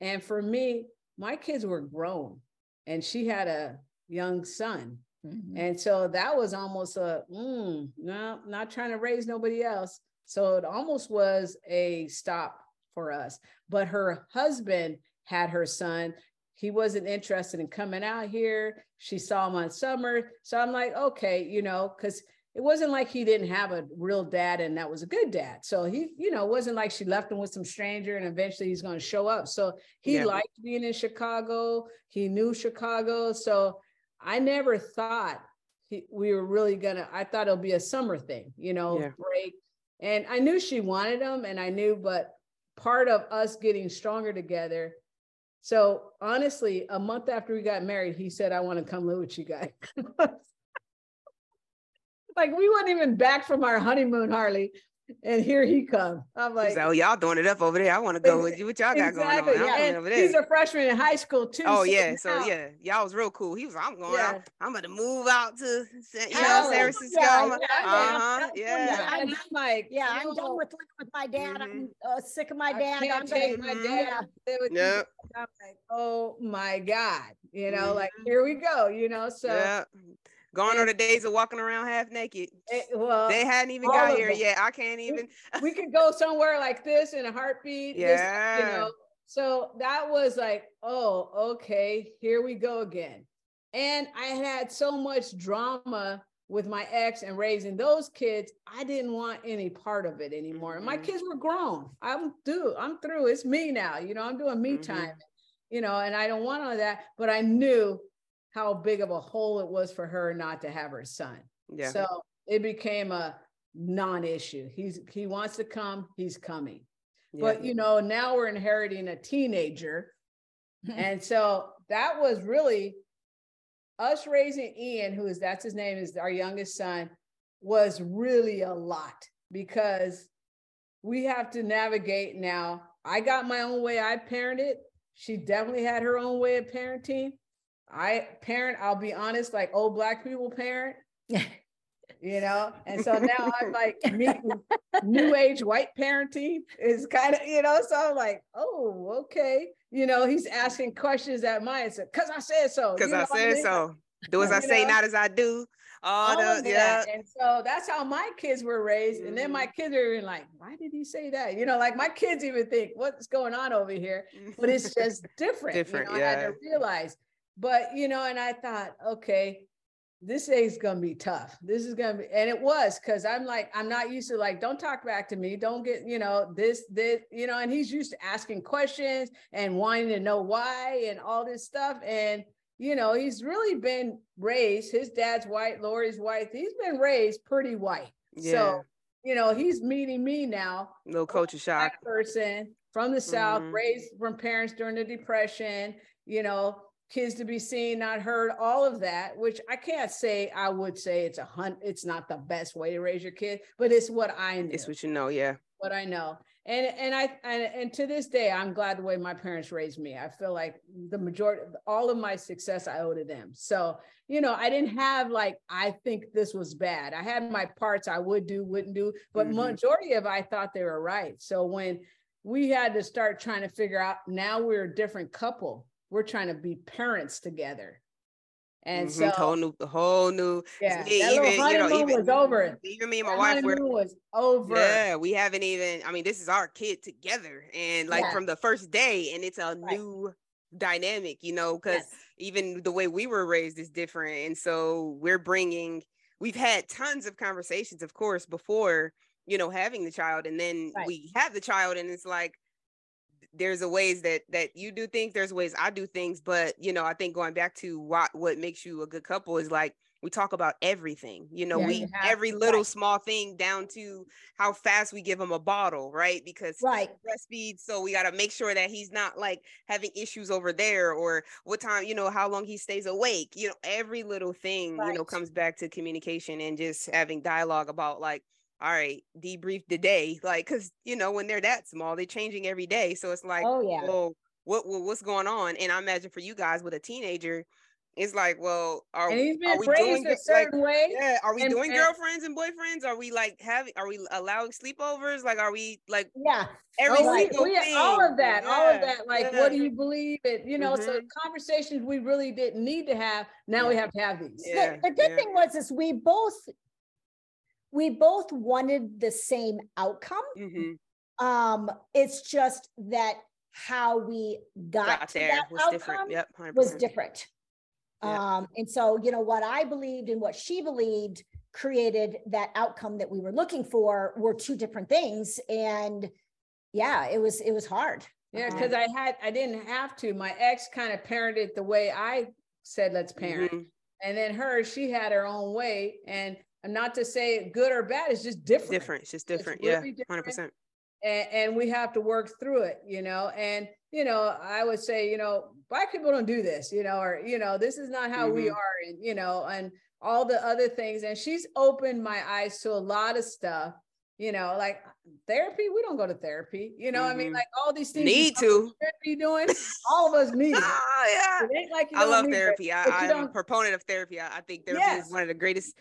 And for me, my kids were grown, and she had a young son. Mm-hmm. And so that was almost a mm, no, not trying to raise nobody else. So it almost was a stop for us. But her husband had her son. He wasn't interested in coming out here. She saw him on summer. So I'm like, okay, you know, because it wasn't like he didn't have a real dad and that was a good dad. So he, you know, wasn't like she left him with some stranger and eventually he's going to show up. So he yeah. liked being in Chicago. He knew Chicago. So I never thought he, we were really gonna. I thought it'll be a summer thing, you know, yeah. break. And I knew she wanted him, and I knew, but part of us getting stronger together. So honestly, a month after we got married, he said, "I want to come live with you guys." (laughs) like we weren't even back from our honeymoon, Harley and here he come. I'm like, oh, y'all doing it up over there. I want to go with you. What y'all got exactly. going on? Yeah. over there. He's a freshman in high school too. Oh yeah, so out. yeah, y'all was real cool. He was, I'm going yeah. out. I'm gonna move out to you know San Francisco. Yeah, yeah, uh-huh. yeah. I'm, I'm like, yeah, I'm done with living with my dad. Mm-hmm. I'm uh, sick of my dad. I can't I'm take gonna, my dad. Yeah. I'm like, oh my god, you know, mm-hmm. like here we go, you know. So yeah. Gone are the days of walking around half naked. It, well, they hadn't even got here yet. I can't even. we could go somewhere like this in a heartbeat. Yeah. This, you know. So that was like, oh, okay, here we go again. And I had so much drama with my ex and raising those kids. I didn't want any part of it anymore. Mm-hmm. My kids were grown. I'm through. I'm through. It's me now. You know, I'm doing me mm-hmm. time. you know, and I don't want all that, but I knew how big of a hole it was for her not to have her son. Yeah. So it became a non-issue. He's he wants to come, he's coming. Yeah. But you know, now we're inheriting a teenager. (laughs) and so that was really us raising Ian, who is that's his name, is our youngest son, was really a lot because we have to navigate now. I got my own way I parented. She definitely had her own way of parenting. I parent, I'll be honest, like old black people parent. (laughs) you know, and so now I'm like meeting (laughs) new age white parenting is kind of, you know, so I'm like, oh, okay. You know, he's asking questions that mine said, because I said so. Because I said I mean? so. Do as (laughs) I say, know? not as I do. All, All the, yeah. And so that's how my kids were raised. Mm-hmm. And then my mm-hmm. kids are even like, why did he say that? You know, like my kids even think, what's going on over here? But it's just different. different. You know, yeah. I had to realize. But, you know, and I thought, okay, this is going to be tough. This is going to be, and it was because I'm like, I'm not used to like, don't talk back to me. Don't get, you know, this, this, you know, and he's used to asking questions and wanting to know why and all this stuff. And, you know, he's really been raised, his dad's white, Lori's white. He's been raised pretty white. Yeah. So, you know, he's meeting me now. No culture shock. Person from the South, mm-hmm. raised from parents during the Depression, you know, kids to be seen, not heard, all of that, which I can't say I would say it's a hunt, it's not the best way to raise your kid, but it's what I know. It's what you know, yeah. What I know. And and I and, and to this day, I'm glad the way my parents raised me. I feel like the majority, all of my success I owe to them. So, you know, I didn't have like, I think this was bad. I had my parts I would do, wouldn't do, but mm-hmm. majority of I thought they were right. So when we had to start trying to figure out now we're a different couple we're trying to be parents together. And mm-hmm. so whole new, the whole new, yeah, even, you know, even, was over. Even me and my that wife were was over. Yeah, we haven't even. I mean, this is our kid together, and like yeah. from the first day, and it's a right. new dynamic, you know, because yes. even the way we were raised is different, and so we're bringing. We've had tons of conversations, of course, before you know having the child, and then right. we have the child, and it's like there's a ways that that you do things there's ways i do things but you know i think going back to what what makes you a good couple is like we talk about everything you know yeah, we every little right. small thing down to how fast we give him a bottle right because right breastfeed so we got to make sure that he's not like having issues over there or what time you know how long he stays awake you know every little thing right. you know comes back to communication and just having dialogue about like all right, debrief the day. Like, cause you know, when they're that small, they're changing every day. So it's like, oh yeah, well, what, what what's going on? And I imagine for you guys with a teenager, it's like, well, are, are we doing a certain like, way? Yeah, are we and, doing and, girlfriends and boyfriends? Are we like having? Are we allowing sleepovers? Like, are we like? Yeah, every oh, single we, thing. All of that, yeah. all of that. Like, yeah. what do you believe? It you know, mm-hmm. so conversations we really didn't need to have. Now yeah. we have to have these. The, the, good thing was is we both we both wanted the same outcome. Mm-hmm. Um, it's just that how we got, got there was different. Yep, 100%. was different. Yep. Um, and so, you know, what I believed and what she believed created that outcome that we were looking for were two different things. And yeah, it was it was hard. Yeah, because um, I had I didn't have to. My ex kind of parented the way I said let's parent. Mm-hmm. And then her, she had her own way. And and not to say good or bad, it's just different. Different. It's just different. It's really yeah. Hundred percent. And, and we have to work through it, you know. And you know, I would say, you know, black people don't do this, you know, or you know, this is not how mm-hmm. we are, and you know, and all the other things. And she's opened my eyes to a lot of stuff you know, like therapy, we don't go to therapy. You know, mm-hmm. I mean, mm-hmm. like all these things need to be doing. (laughs) All of us need oh, yeah. It ain't like I love therapy. It, I, am a proponent of therapy. I, I think therapy yes. is one of the greatest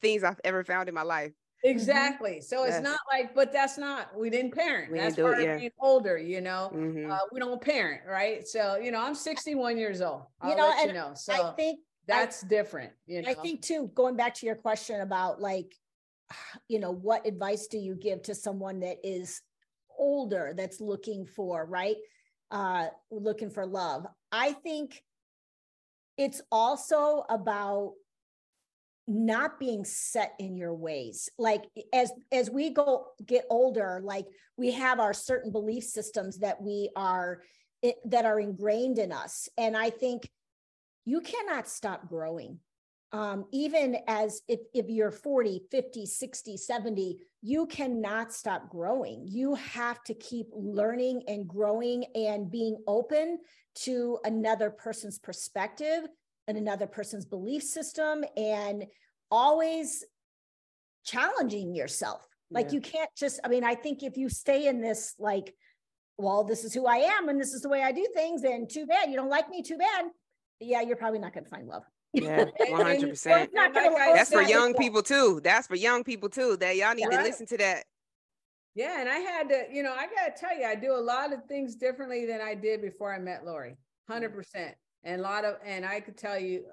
things I've ever found in my life. Mm-hmm. Exactly. So yes. it's not like, but that's not, we didn't parent. We that's part it, yeah. of being older, you know. Mm-hmm. Uh, we don't parent, right? So, you know, I'm 61 years old. I'll you know, let you know. So I think that's I, different. You know? I think too, going back to your question about like, (sighs) you know, what advice do you give to someone that is older that's looking for, right? Uh, looking for love. I think it's also about not being set in your ways like as as we go get older like we have our certain belief systems that we are that are ingrained in us. And I think you cannot stop growing. Um, even as if, if you're 40, 50, 60, 70, you cannot stop growing. You have to keep learning and growing and being open to another person's perspective and another person's belief system and always challenging yourself. Like yeah. you can't just, I mean, I think if you stay in this, like, well, this is who I am and this is the way I do things, and too bad you don't like me, too bad. Yeah, you're probably not going to find love. Yeah, (laughs) one hundred percent. That's for young people too. That's for young people too. That y'all need yeah. to listen to that. Yeah, and I had to, you know, I gotta tell you, I do a lot of things differently than I did before I met Lori. Hundred percent, and a lot of, and I could tell you,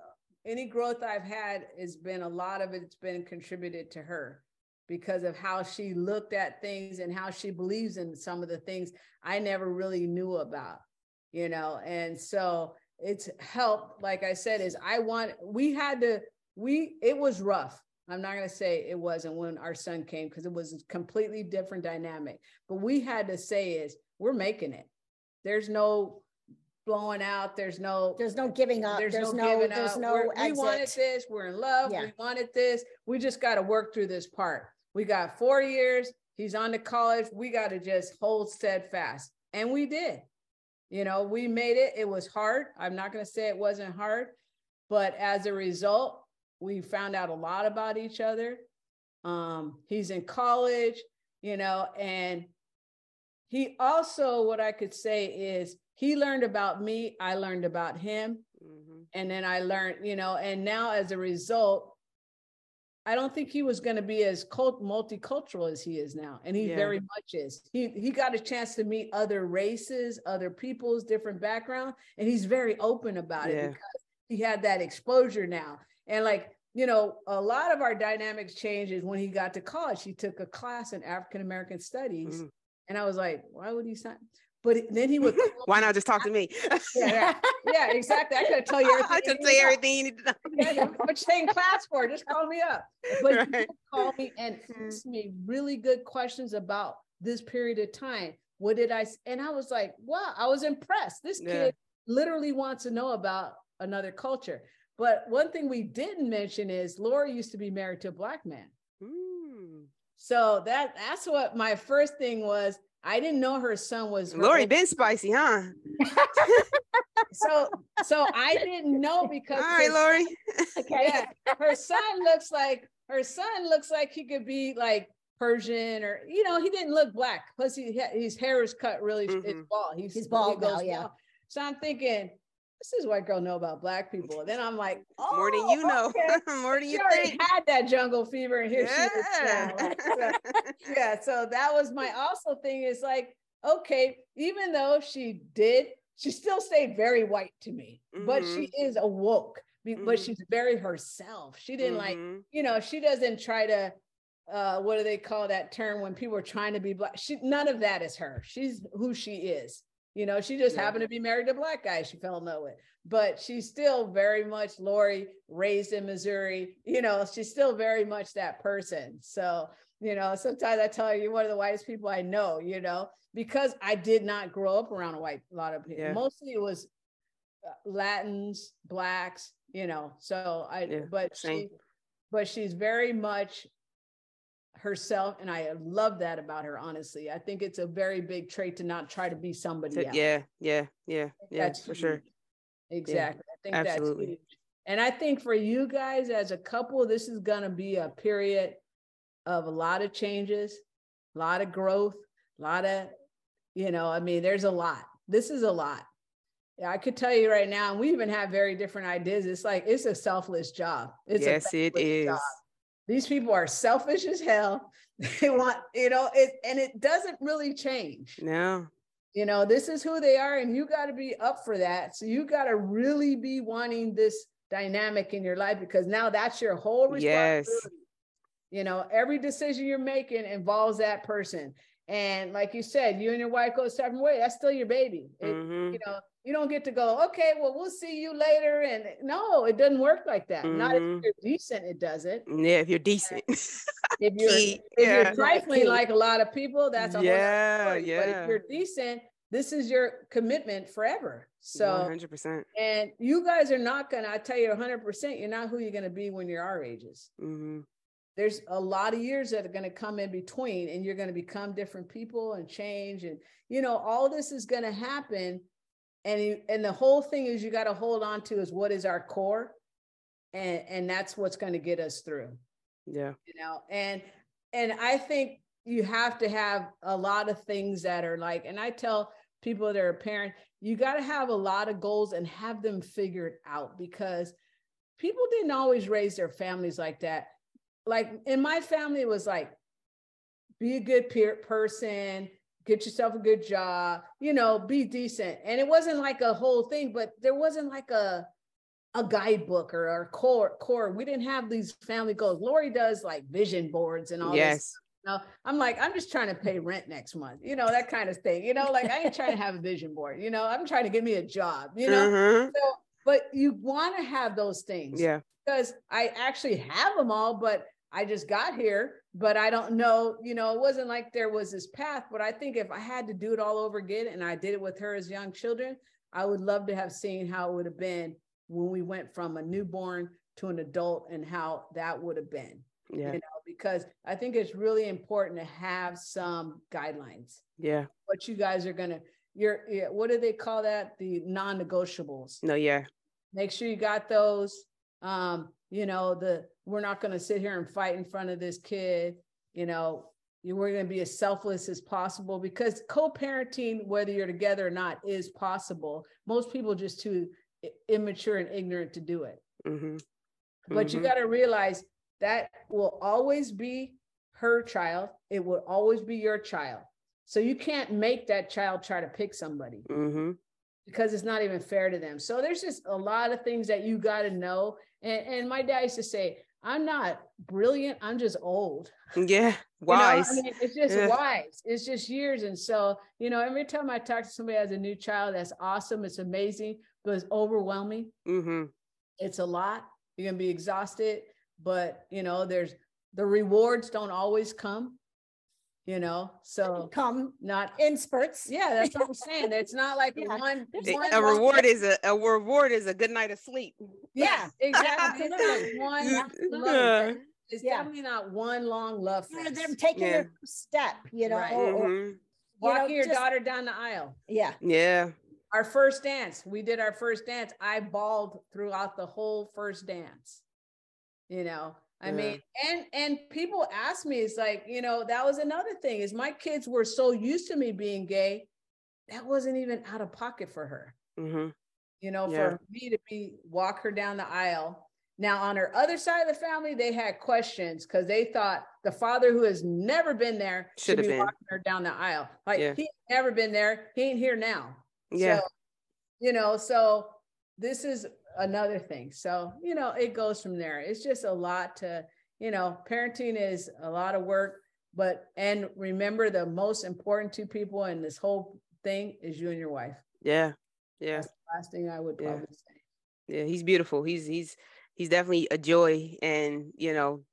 any growth I've had has been a lot of it's been contributed to her because of how she looked at things and how she believes in some of the things I never really knew about, you know. And so it's helped, like I said, is I want, we had to, we, it was rough. I'm not going to say it wasn't when our son came because it was a completely different dynamic. But we had to say is we're making it. There's no blowing out. There's no there's no giving up. There's, there's no, giving there's up. no we wanted this. We're in love. Yeah. We wanted this. We just got to work through this part. We got four years. He's on to college. We got to just hold steadfast. And we did. You know, we made it. It was hard. I'm not going to say it wasn't hard, but as a result, we found out a lot about each other. Um, he's in college, you know, and he also, what I could say is he learned about me, I learned about him. Mm-hmm. And then I learned, you know, and now as a result, I don't think he was going to be as cult- multicultural as he is now, and he yeah. very much is. He he got a chance to meet other races, other people's different background, and he's very open about yeah. it because he had that exposure now. And like you know, a lot of our dynamics changes when he got to college. He took a class in African American Studies, mm-hmm. and I was like, why would he sign? But then he would. (laughs) Why not just talk to me? yeah, yeah, exactly. I could tell you everything. (laughs) I could tell you everything you need to know. yeah, what you in class for? Just call me up. But right. call me and hmm. ask me really good questions about this period of time. What did I? And I was like, wow, I was impressed. This yeah. kid literally wants to know about another culture. But one thing we didn't mention is Lori used to be married to a black man. Mm. So that that's what my first thing was I didn't know her son was Lori been spicy, huh? (laughs) so so I didn't know (laughs) because all right, Lori. (laughs) okay, yeah, her son looks like her son looks like he could be like Persian or you know he didn't look black. Plus he his hair is cut really mm-hmm. it's bald. He's, he's bald now, yeah. So I'm thinking this is what girl know about black people. And then I'm like, oh, more than you know, okay. (laughs) more than you think. Had that jungle fever, and here yeah. she is. Like, so, (laughs) yeah, so that was my also thing is like, okay, even though she did, she still stayed very white to me, mm-hmm. but she mm-hmm. is awoke. Mm-hmm. But she's very herself. She didn't mm-hmm. like, you know, she doesn't try to uh, what do they call that term when people are trying to be black? She none of that is her. She's who she is. You know, she just yeah. happened to be married to a black guy she fell in love with. But she's still very much Lori, raised in Missouri. You know, she's still very much that person. So, you know, sometimes I tell her you're one of the whitest people I know, you know, because I did not grow up around a white a lot of people. Yeah. Mostly it was uh, Latins, blacks, you know. So I yeah, but same. she but she's very much herself and i love that about her honestly i think it's a very big trait to not try to be somebody else. yeah yeah yeah yeah for huge. sure exactly yeah, i think absolutely. that's huge and i think for you guys as a couple this is going to be a period of a lot of changes a lot of growth a lot of you know i mean there's a lot this is a lot yeah, I could tell you right now, and we even have very different ideas. It's like it's a selfless job. It's yes, it is. Job. These people are selfish as hell. (laughs) They want, you know, it and it doesn't really change. No. You know, this is who they are, and you got to be up for that. So you got to really be wanting this dynamic in your life because now that's your whole responsibility. Yes. You know, every decision you're making involves that person. And like you said, you and your wife go a certain way. That's still your baby. It, mm-hmm. You know, you don't get to go, okay, well, we'll see you later. And no, it doesn't work like that. Mm-hmm. Not if mm-hmm. you're decent, it doesn't. Yeah, if you're decent. (laughs) if you're if yeah. you're trifling like a lot of people, that's a yeah, yeah. But if you're decent, this is your commitment forever. So 100%. And you guys are not gonna, I tell you 100%, you're not who you're gonna be when you're our ages. Mm-hmm. There's a lot of years that are gonna come in between, and you're gonna become different people and change. And you know, all this is gonna happen. And and the whole thing is you got to hold on to is what is our core, and and that's what's going to get us through. Yeah. You know, and and I think you have to have a lot of things that are like, and I tell people that are a parent, you got to have a lot of goals and have them figured out because people didn't always raise their families like that. Like in my family, it was like, be a good peer person, get yourself a good job, you know, be decent. And it wasn't like a whole thing, but there wasn't like a a guidebook or a core core. We didn't have these family goals. Lori does like vision boards and all yes. this know, I'm like, I'm just trying to pay rent next month, you know, that kind of thing. You know, like I ain't trying to have a vision board, you know, I'm trying to get me a job, you know. Mm-hmm. So, but you want to have those things. Yeah. Because I actually have them all, but I just got here, but I don't know, you know, it wasn't like there was this path. But I think if I had to do it all over again and I did it with her as young children, I would love to have seen how it would have been when we went from a newborn to an adult and how that would have been. Yeah. You know, because I think it's really important to have some guidelines. Yeah. What you guys are gonna, you're, what do they call that? The non-negotiables. No, yeah. Make sure you got those. Um, you know, the we're not gonna sit here and fight in front of this kid. You know, you we're gonna be as selfless as possible because co-parenting, whether you're together or not, is possible. Most people just too immature and ignorant to do it. Mm-hmm. But mm-hmm. you got to realize that will always be her child. It will always be your child. So you can't make that child try to pick somebody mm-hmm. Because it's not even fair to them. So there's just a lot of things that you got to know. And, and my dad used to say, I'm not brilliant. I'm just old. Yeah. Wise. (laughs) You know? I mean, it's just yeah. wise. It's just years. And so, you know, every time I talk to somebody as a new child, that's awesome. It's amazing, but it's overwhelming. Mm-hmm. It's a lot. You're going to be exhausted but you know there's the rewards don't always come you know so come not in spurts. Yeah that's what i'm saying. It's not like (laughs) yeah. one, one a reward is a, a reward is a good night of sleep. (laughs) Yeah exactly. (laughs) One love. it's yeah. definitely not one long love yeah, they're taking yeah. their step you know right. or, mm-hmm. walking you know, your just, daughter down the aisle. Yeah. Yeah. Our first dance. We did our first dance. I bawled throughout the whole first dance you know i yeah. mean and and people ask me it's like you know that was another thing is my kids were so used to me being gay that wasn't even out of pocket for her mm-hmm. you know yeah. for me to be walk her down the aisle now on her other side of the family they had questions because they thought the father who has never been there should, should be been. walking her down the aisle like yeah. he never been there he ain't here now yeah so, you know so this is another thing. So, you know, it goes from there. It's just a lot to, you know, parenting is a lot of work, but, and remember the most important two people in this whole thing is you and your wife. Yeah. Yeah. That's the last thing I would probably yeah. say. Yeah. He's beautiful. He's, he's, he's definitely a joy and, you know,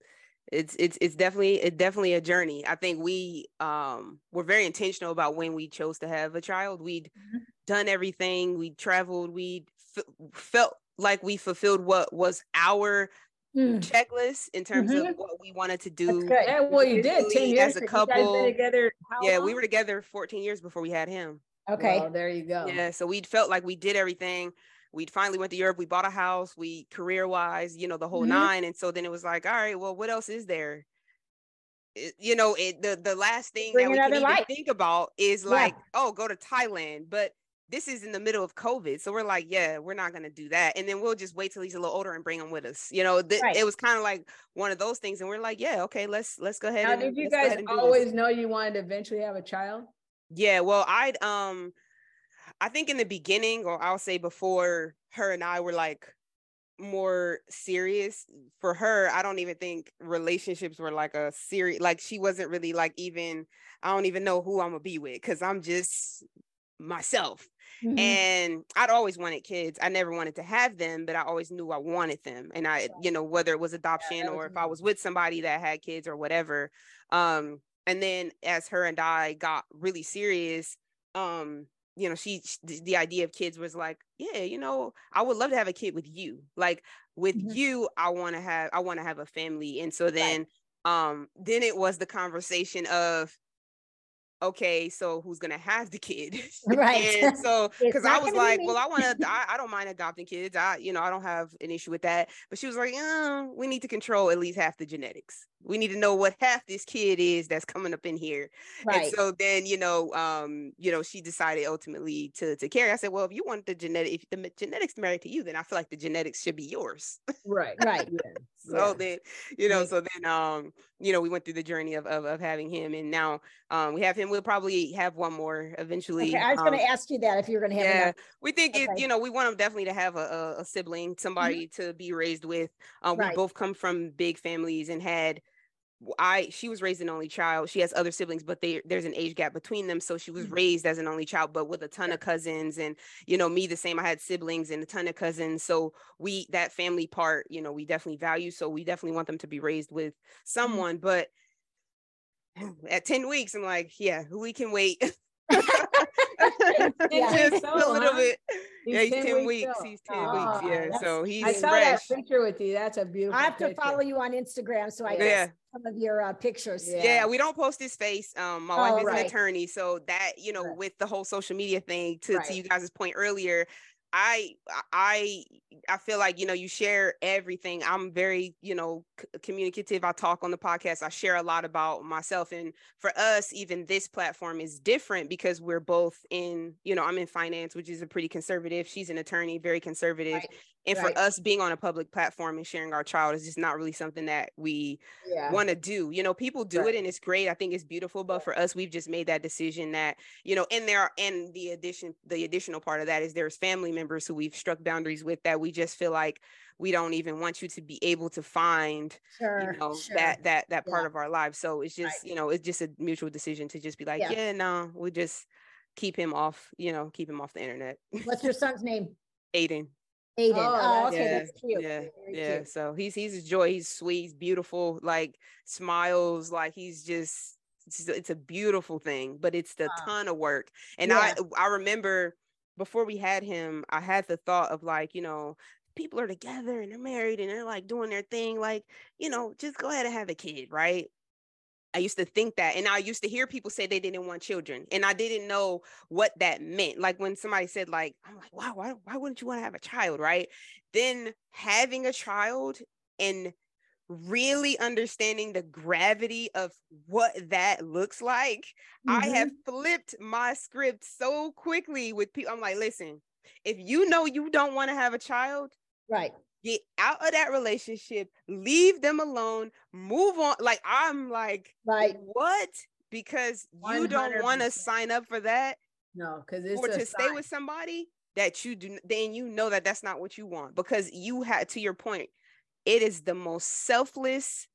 it's it's it's definitely it's definitely a journey. I think we um were very intentional about when we chose to have a child. We'd mm-hmm. done everything. We traveled. We f- felt like we fulfilled what was our mm. checklist in terms mm-hmm. of what we wanted to do. Yeah, well, you did 10 years as a couple. together. yeah, long? we were together 14 years before we had him. Okay. Well, there you go. Yeah. So we felt like we did everything. We finally went to Europe. We bought a house. We career wise, you know, the whole mm-hmm. nine. And so then it was like, all right, well, what else is there? It, you know, it the the last thing Bring that we can even life. think about is like, yeah. oh, go to Thailand. But this is in the middle of COVID. So we're like, yeah, we're not going to do that. And then we'll just wait till he's a little older and bring him with us. You know, th- right. it was kind of like one of those things. And we're like, yeah, okay, let's, let's go ahead. Now, and, did you guys always know you wanted to eventually have a child? Yeah. Well, I'd, um, I think in the beginning, or I'll say before her and I were like more serious for her, I don't even think relationships were like a serious, like she wasn't really like even, I don't even know who I'm gonna be with. Cause I'm just myself Mm-hmm. And I'd always wanted kids. I never wanted to have them, but I always knew I wanted them. And I, you know, whether it was adoption yeah, or if I was with somebody that had kids or whatever. Um, and then as her and I got really serious, um, you know, she, she, the idea of kids was like, yeah, you know, I would love to have a kid with you. Like with mm-hmm. you, I want to have, I want to have a family. And so then, right. um, then it was the conversation of, okay, so who's gonna have the kid? (laughs) Right. and so (laughs) because I was like, well, I want to, (laughs) I, I, don't mind adopting kids. I, you know, I don't have an issue with that. But she was like, oh, we need to control at least half the genetics. We need to know what half this kid is that's coming up in here. Right. And so then, you know, um, you know, she decided ultimately to to carry. I said, well, if you want the genetic, if the genetics married to you, then I feel like the genetics should be yours. Right. Right. yeah. (laughs) so yeah. then, you know, so then um, you know, we went through the journey of of, of having him and now um we have him. We'll probably have one more eventually. Okay, I was um, gonna ask you that if you're gonna have yeah, we think okay. it, you know, we want him definitely to have a, a, sibling, mm-hmm. somebody mm-hmm. to be raised with. Um, right. we both come from big families and had I she was raised an only child. She has other siblings, but they there's an age gap between them. So she was mm-hmm. raised as an only child, but with a ton of cousins, and you know me the same. I had siblings and a ton of cousins. So we that family part, you know, we definitely value. So we definitely want them to be raised with mm-hmm. someone. Mm-hmm. But (sighs) at ten weeks, I'm like, yeah, we can wait. (laughs) (laughs) (laughs) yeah. just so, a little huh? bit. He's yeah, he's 10, 10 weeks. weeks. He's 10 oh, weeks. Yeah. So he's I saw fresh. that picture with you. That's a beautiful I have to follow you on Instagram so I yeah. get some of your uh, pictures. Yeah. yeah. we don't post his face. Um, my oh, wife is right. an attorney. So that, you know, right. with the whole social media thing, to, right. to you guys' point earlier, I I I feel like you know you share everything. I'm very you know c- communicative. I talk on the podcast. I share a lot about myself, and for us, even this platform is different because we're both in you know I'm in finance, which is a pretty conservative. She's an attorney, very conservative, right. and right. for us being on a public platform and sharing our child is just not really something that we yeah. want to do. You know, people do right. it and it's great. I think it's beautiful, but for us, we've just made that decision that you know, and there and the addition the additional part of that is there's family members who we've struck boundaries with that we just feel like we don't even want you to be able to find sure, you know sure. that that that part yeah. of our lives so it's just right. you know it's just a mutual decision to just be like yeah, yeah no we'll just keep him off you know keep him off the internet what's your son's name aiden Aiden. Oh, oh okay, yeah, that's cute. Yeah, Very yeah. Cute. So he's he's a joy. He's sweet. He's beautiful. Like smiles. Like he's just it's, it's a beautiful thing. But it's a wow. ton of work. And yeah. I I remember before we had him, I had the thought of like, you know, people are together and they're married and they're like doing their thing. Like, you know, just go ahead and have a kid, right? I used to think that. And I used to hear people say they didn't want children. And I didn't know what that meant. Like when somebody said, like, I'm like, wow, why, why wouldn't you want to have a child? Right. Then having a child and really understanding the gravity of what that looks like, mm-hmm. I have flipped my script so quickly with people. I'm like, listen, if you know you don't want to have a child, right, get out of that relationship, leave them alone, move on. Like, I'm like, right, what? Because you 100%. don't want to sign up for that. No, because it's or to sign. stay with somebody that you do, then you know that that's not what you want because you had to your point it is the most selfless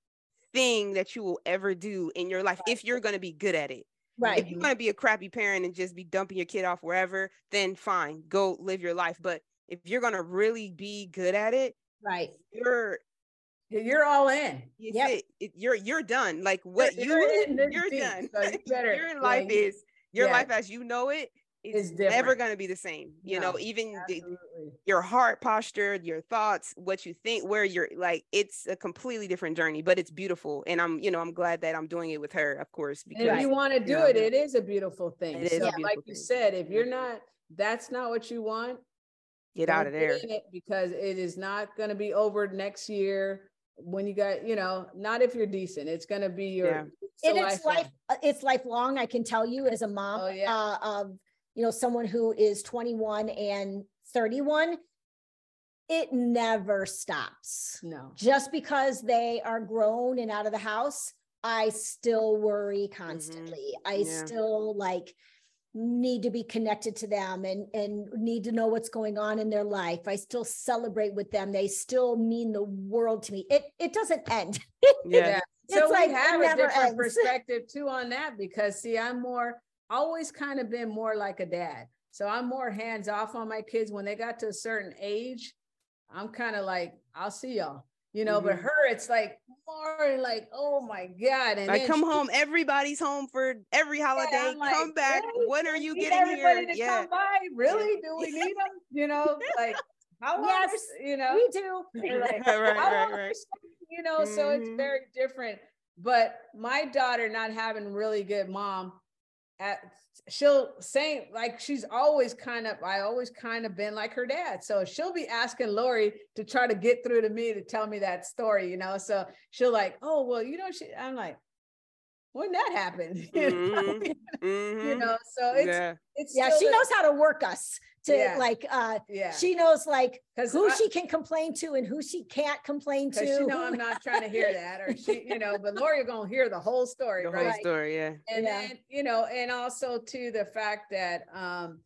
thing that you will ever do in your life right. if you're going to be good at it. Right. If you're going to be a crappy parent and just be dumping your kid off wherever, then fine, go live your life. But if you're going to really be good at it, right, you're you're all in. Yeah, you're you're done. Like what you're, you you're, you're done. So you better, (laughs) your life yeah, is your yeah. life as you know it it's never going to be the same you no, know even the, your heart posture your thoughts what you think where you're like it's a completely different journey but it's beautiful and i'm you know i'm glad that i'm doing it with her of course because and if you want to do you know, it it is a beautiful thing it is so, like thing. you said if you're not that's not what you want get out of there. because it is not going to be over next year when you got you know not if you're decent it's going to be your yeah. it's, it's life uh, it's lifelong i can tell you as a mom oh, yeah. uh, of you know, someone who is 21 and 31, it never stops. No. Just because they are grown and out of the house, I still worry mm-hmm. constantly. Mm-hmm. I yeah. still like need to be connected to them and and need to know what's going on in their life. I still celebrate with them. They still mean the world to me. It it doesn't end. (laughs) Yeah. so we like, have a different ends. (laughs) perspective too on that because see, I'm more always kind of been more like a dad. So I'm more hands off on my kids. When they got to a certain age, I'm kind of like, I'll see y'all. you know, but Mhm. her, it's like more like, oh my God. And then come she- home, everybody's home for every holiday. Like, come back. really? When are you getting everybody here? to Yeah. come by? Really? Do we need them? You know, (laughs) like how Yes, you know, We do. (laughs) Like, (laughs) Right, right, right, long right. is- you know, so it's Mhm. very different. But my daughter not having really good mom, at she'll say like she's always kind of I always kind of been like her dad. So she'll be asking Lori to try to get through to me to tell me that story, you know. So she'll like, oh well, you know, she I'm like, when that happened, (laughs) you know, Mhm. (laughs) you know. So it's yeah. it's Yeah, she the- knows how to work us to Yeah. like uh yeah. she knows like 'Cause who I- she can complain to and who she can't complain to. because she know I'm not trying to hear that, or she, you know, but Lori gonna hear the whole story, The right? whole story. Yeah. And Yeah. then, you know, and also to the fact that um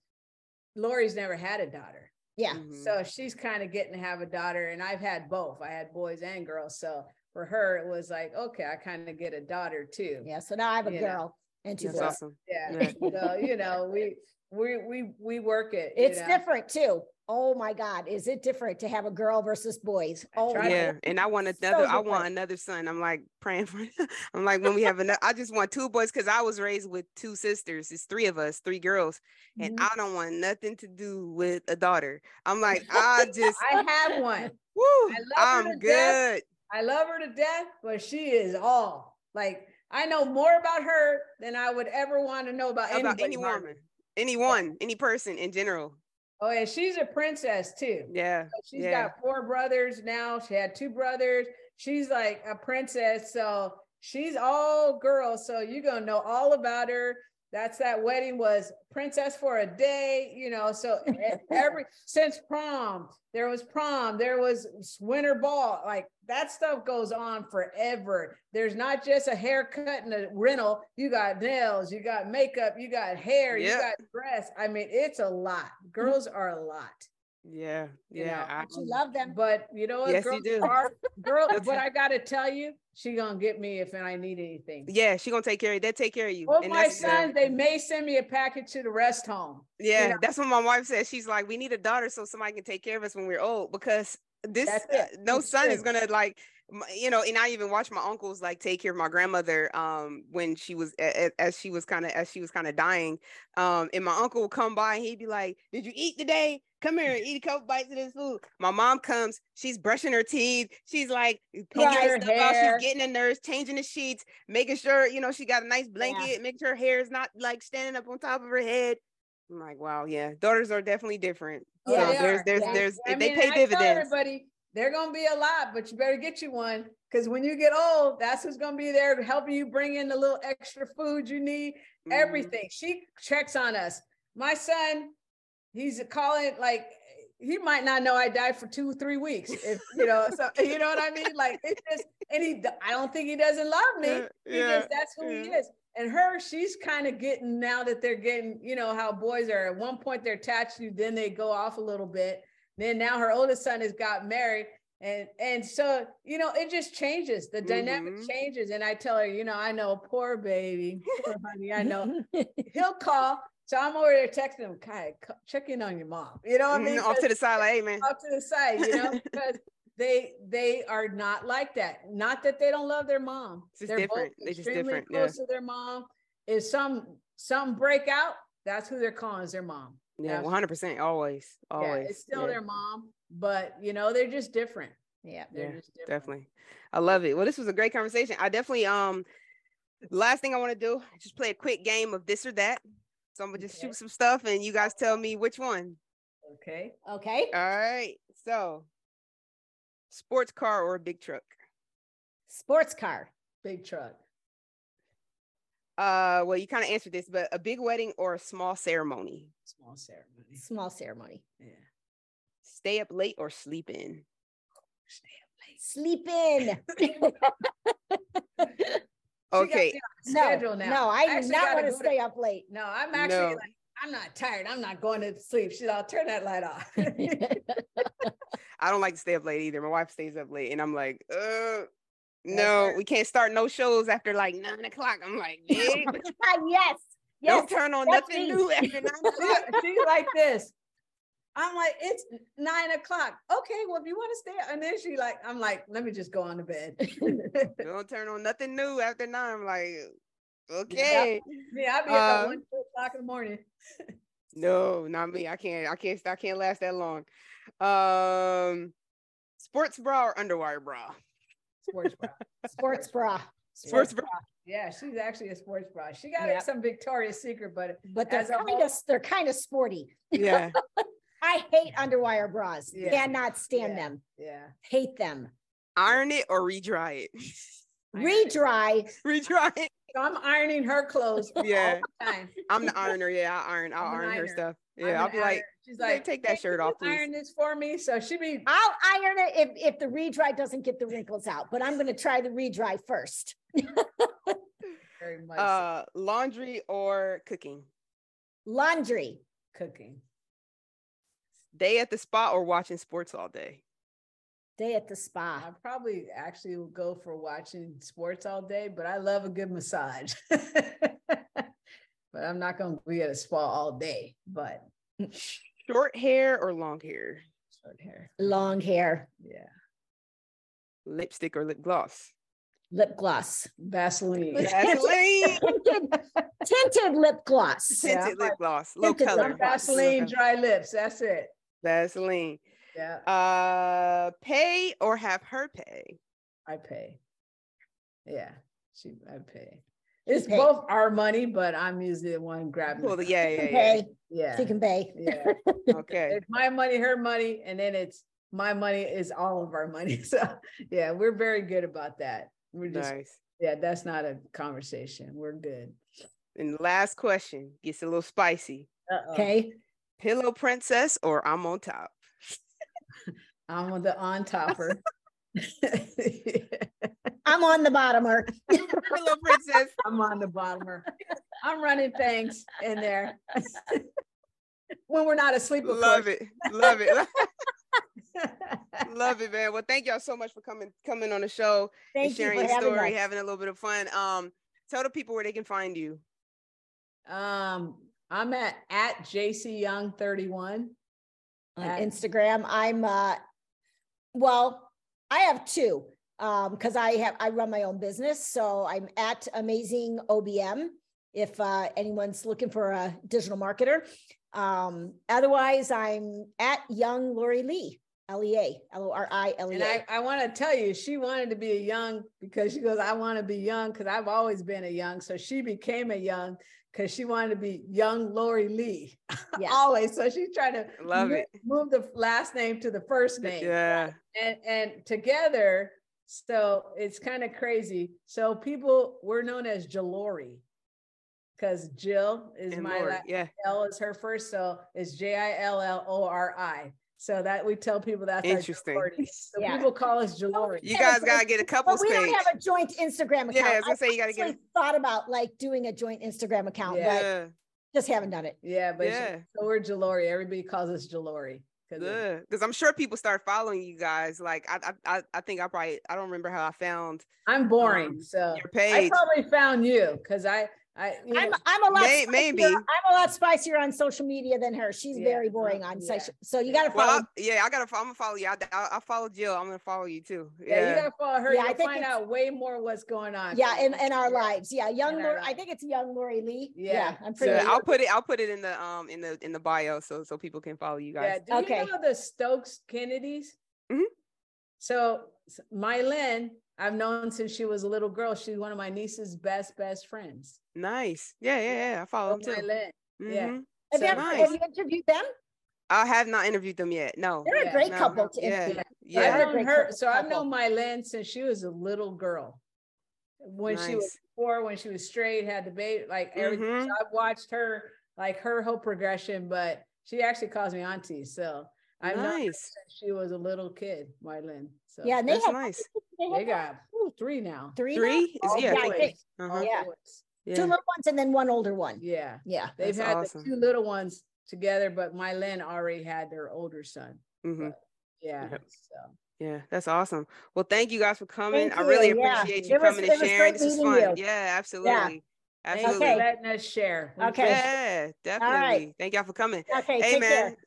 Lori's never had a daughter. yeah. Mhm. So she's kind of getting to have a daughter, and I've had both. I had boys and girls. So for her, it was like, okay, I kind of get a daughter too. Yeah. So now I have a You know. girl and two That's boys. awesome. Yeah. Yeah. so you know, we we we we work it. It's know. different too. Oh my God. Is it different to have a girl versus boys? Oh tried my to- Yeah, and I want So another. I want another son. I'm like praying for. (laughs) I'm like when we have another. I just want two boys because I was raised with two sisters. It's three of us, three girls, and Mhm. I don't want nothing to do with a daughter. I'm like I (laughs) just. I have one. (laughs) Woo, I love her I'm to death. good. I love her to death, but she is all like I know more about her than I would ever want to know about, About any woman, anyone, any person in general. Oh, and she's a princess too. Yeah, So She's yeah. got four brothers now. She had two brothers. She's like a princess. So she's all girls. So you're gonna know all about her. That's that wedding was princess for a day, you know. So (laughs) every since prom, there was prom, there was winter ball, like that stuff goes on forever. There's not just a haircut and a rental. You got nails, you got makeup, you got hair, you got dress. I mean, it's a lot. Girls are a lot. Yeah, You yeah. know, I, But you love them. But you know what? Yes, you do. Are, (laughs) girl, That's but. I gotta tell you, she gonna get me if I need anything. yeah, she gonna take care of. They take care of you. Both and my that's the- sons, they may send me a package to the rest home. Yeah, know? that's what my wife said. She's like, we need a daughter so somebody can take care of us when we're old because this uh, no It's son is gonna like you know and i even watched my uncles like take care of my grandmother um when she was a- a- as she was kind of as she was kind of dying um and my uncle would come by and he'd be like did you eat today come here eat a couple bites of this food my mom comes she's brushing her teeth she's like picking her stuff Hair. she's getting the nurse changing the sheets making sure you know she got a nice blanket making sure her hair is not like standing up on top of her head i'm like wow yeah daughters are definitely different Yeah, so there's there's Yeah. there's I they mean, pay I dividends everybody they're gonna be a lot, but you better get you one because when you get old, that's who's gonna be there helping you bring in the little extra food you need. Mhm. everything. She checks on us. My son, he's calling like he might not know I died for two, three weeks. If you know, so (laughs) you know what I mean? Like it's just, and he, I don't think he doesn't love me. Yeah, He yeah, just, that's who he is. And her, she's kind of getting now that they're getting, you know, how boys are at one point they're attached to you, then they go off a little bit. Then now her oldest son has got married. And and so, you know, it just changes. The dynamic Mhm. changes. And I tell her, you know, I know, poor baby, poor honey, I know (laughs) he'll call. So I'm over there texting him, Kai, check in on your mom. You know what I mean? Mhm, off to the side like hey man off to the side, you know, (laughs) because they they are not like that. Not that they don't love their mom. It's just They're different. both They're just extremely different, yeah. close to their mom. If some some break out, that's who they're calling is their mom. yeah 100% always always Yeah, it's still yeah, their mom, but you know, they're just different. yeah. They're Yeah, just different. definitely i love it well this was a great conversation i definitely um last thing i want to do just play a quick game of this or that so i'm gonna just Okay. shoot some stuff and you guys tell me which one Okay. Okay. all right so sports car or a big truck Sports car. Big truck. uh well you kind of answered this but a big wedding or a small ceremony Small ceremony. Small ceremony. Yeah. stay up late or sleep in Sleep in. (laughs) (laughs) She got okay no, schedule now. no, I do not gotta want to stay up late. No, I'm actually No. like, I'm not tired. I'm not going to sleep. She's I'll turn that light off. (laughs) (laughs) i don't like to stay up late either my wife stays up late and i'm like uh no we can't start no shows after like nine o'clock i'm like (laughs) yeah, yes. Yes. Don't turn on nothing me. new after nine She- o'clock. she's like this. I'm like, it's nine o'clock. Okay, well, if you want to stay, and then she like, I'm like, let me just go on to bed. (laughs) Don't turn on nothing new after nine. I'm like, okay. Yeah, I'll be up at one two o'clock in the morning. (laughs) no, not me. I can't. I can't. I can't last that long. Um, sports bra or underwire bra? Sports bra. (laughs) Sports bra. Sports bra. Yeah, she's actually a sports bra. She got yep. some Victoria's Secret, but but they're kind of they're kind of sporty. Yeah. I hate underwire bras. Yeah. Cannot stand yeah. them. Yeah. Hate them. Iron it or redry it. (laughs) Redry. Redry it. So I'm ironing her clothes. Yeah. I'm the ironer. Yeah, I iron. I'll iron her stuff. Yeah, I'll be like, she's like, take that shirt off, please. Iron this for me. So she be. I'll iron it if if the redry doesn't get the wrinkles out, but I'm going to try the redry first. (laughs) Very much. Uh, laundry or cooking? Laundry. Cooking. Day at the spa or watching sports all day? Day at the spa. I probably actually will go for watching sports all day, but I love a good massage. (laughs) but I'm not going to be at a spa all day. But short hair or long hair? Short hair. Long hair. Yeah. Lipstick or lip gloss? Lip gloss. Vaseline. Vaseline. (laughs) tinted, tinted lip gloss. Tinted yeah. lip gloss. Low color. Vaseline dry lips. That's it. Vaseline. Yeah. Uh, pay or have her pay? I pay. Yeah, she. I pay. It's pay. both our money, but I'm usually the one grabbing. Well, yeah, yeah, yeah. Pay. Yeah. She can pay. Yeah. (laughs) okay. It's my money, her money, and then it's my money is all of our money. (laughs) So yeah, we're very good about that. We're just nice. yeah, that's not a conversation. We're good. And the last question gets a little spicy. Uh-oh. Okay. Pillow princess or I'm on top? I'm on the on topper. (laughs) I'm on the bottomer. Pillow princess. (laughs) I'm on the bottomer. I'm running things in there. (laughs) when we're not asleep. Love it. Love it. Love it, man. Well, thank y'all so much for coming coming on the show thank and sharing you your story, us. having a little bit of fun. Um, tell the people where they can find you. Um, I'm at at JC Young 31 on at- Instagram. I'm uh well, I have two um because I have I run my own business. So I'm at amazing OBM if uh anyone's looking for a digital marketer. Um, otherwise I'm at young Lori Lee. L-E-A, L-O-R-I-L-E-A. And I, I want to tell you, she wanted to be a young because she goes, I want to be young because I've always been a young. So she became a young because she wanted to be young Lori Lee. (laughs) Yeah. always. So she's trying to love move, it. Move the last name to the first name. Yeah. And and together, so it's kind of crazy. So people we're known as Jalori because Jill is And my Lori, last yeah. L is her first, so it's J I L L O R I. So that we tell people that's Interesting. Our Jalori. So Yeah. people call us Jalori. You guys gotta get a couple. we page. don't have a joint Instagram account. Yeah, I was gonna say you gotta get actually thought about like doing a joint Instagram account, but yeah, just haven't done it. Yeah, but Yeah. so we're Jalori. Everybody calls us Jalori. good. Because I'm sure people start following you guys. Like I, I, I- I think I probably I don't remember how I found I'm boring, um, so your I probably found you because I, I, you I'm know, I'm a lot May- spicier, maybe. I'm a lot spicier on social media than her. She's Yeah, very boring no, on yeah. social. So you got to Well, follow. I- yeah, I gotta. I'm gonna follow you. I, I, I follow Jill. I'm gonna follow you too. yeah, you gotta follow her. Yeah, I You'll think find out way more what's going on. yeah, in, in our lives. Yeah, young Lori. I think it's young Lori Lee. Yeah. I'm pretty. so pretty. I'll put it. I'll put it in the um in the in the bio so so people can follow you guys. Yeah. guys. Do Okay. you know the Stokes Kennedys? Mhm. So s- Mylin, I've known since she was a little girl. She's one of my niece's best best friends. Nice. Yeah, yeah, yeah. I follow them too. Mylin. yeah. Have, you so ever, nice. have you interviewed them? I have not interviewed them yet. No. They're Yeah, a great no, couple no, to yeah. interview. Yeah. They're I've a known her, so I've couple. known Mylin since she was a little girl. When she was four, when she was straight, had the baby, like everything. So Mhm. I've watched her, like her whole progression, but she actually calls me auntie. So I've known her Nice. she was a little kid, Mylin. So Yeah, they That's have, nice. they they got ooh, three now. three. now? Three? Is yeah. Yeah, I think- think- uh-huh. Yeah. yeah. Two little ones and then one older one. Yeah. Yeah. They've That's had awesome. the two little ones together, but Mylin already had their older son. Mhm. Yeah. Yep. So Yeah, that's awesome. Well, thank you guys for coming. Thank I really you. Yeah. appreciate you It coming it and sharing. great This is fun. you. Yeah, absolutely. thanks Absolutely. for Okay. letting us share. Okay. Yeah, definitely. Thank y'all for coming. Okay. Hey take man, care.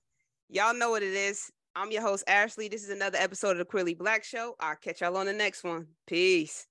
Y'all know what it is. I'm your host, Ashley. This is another episode of the Queerly Blax Show. I'll catch y'all on the next one. Peace.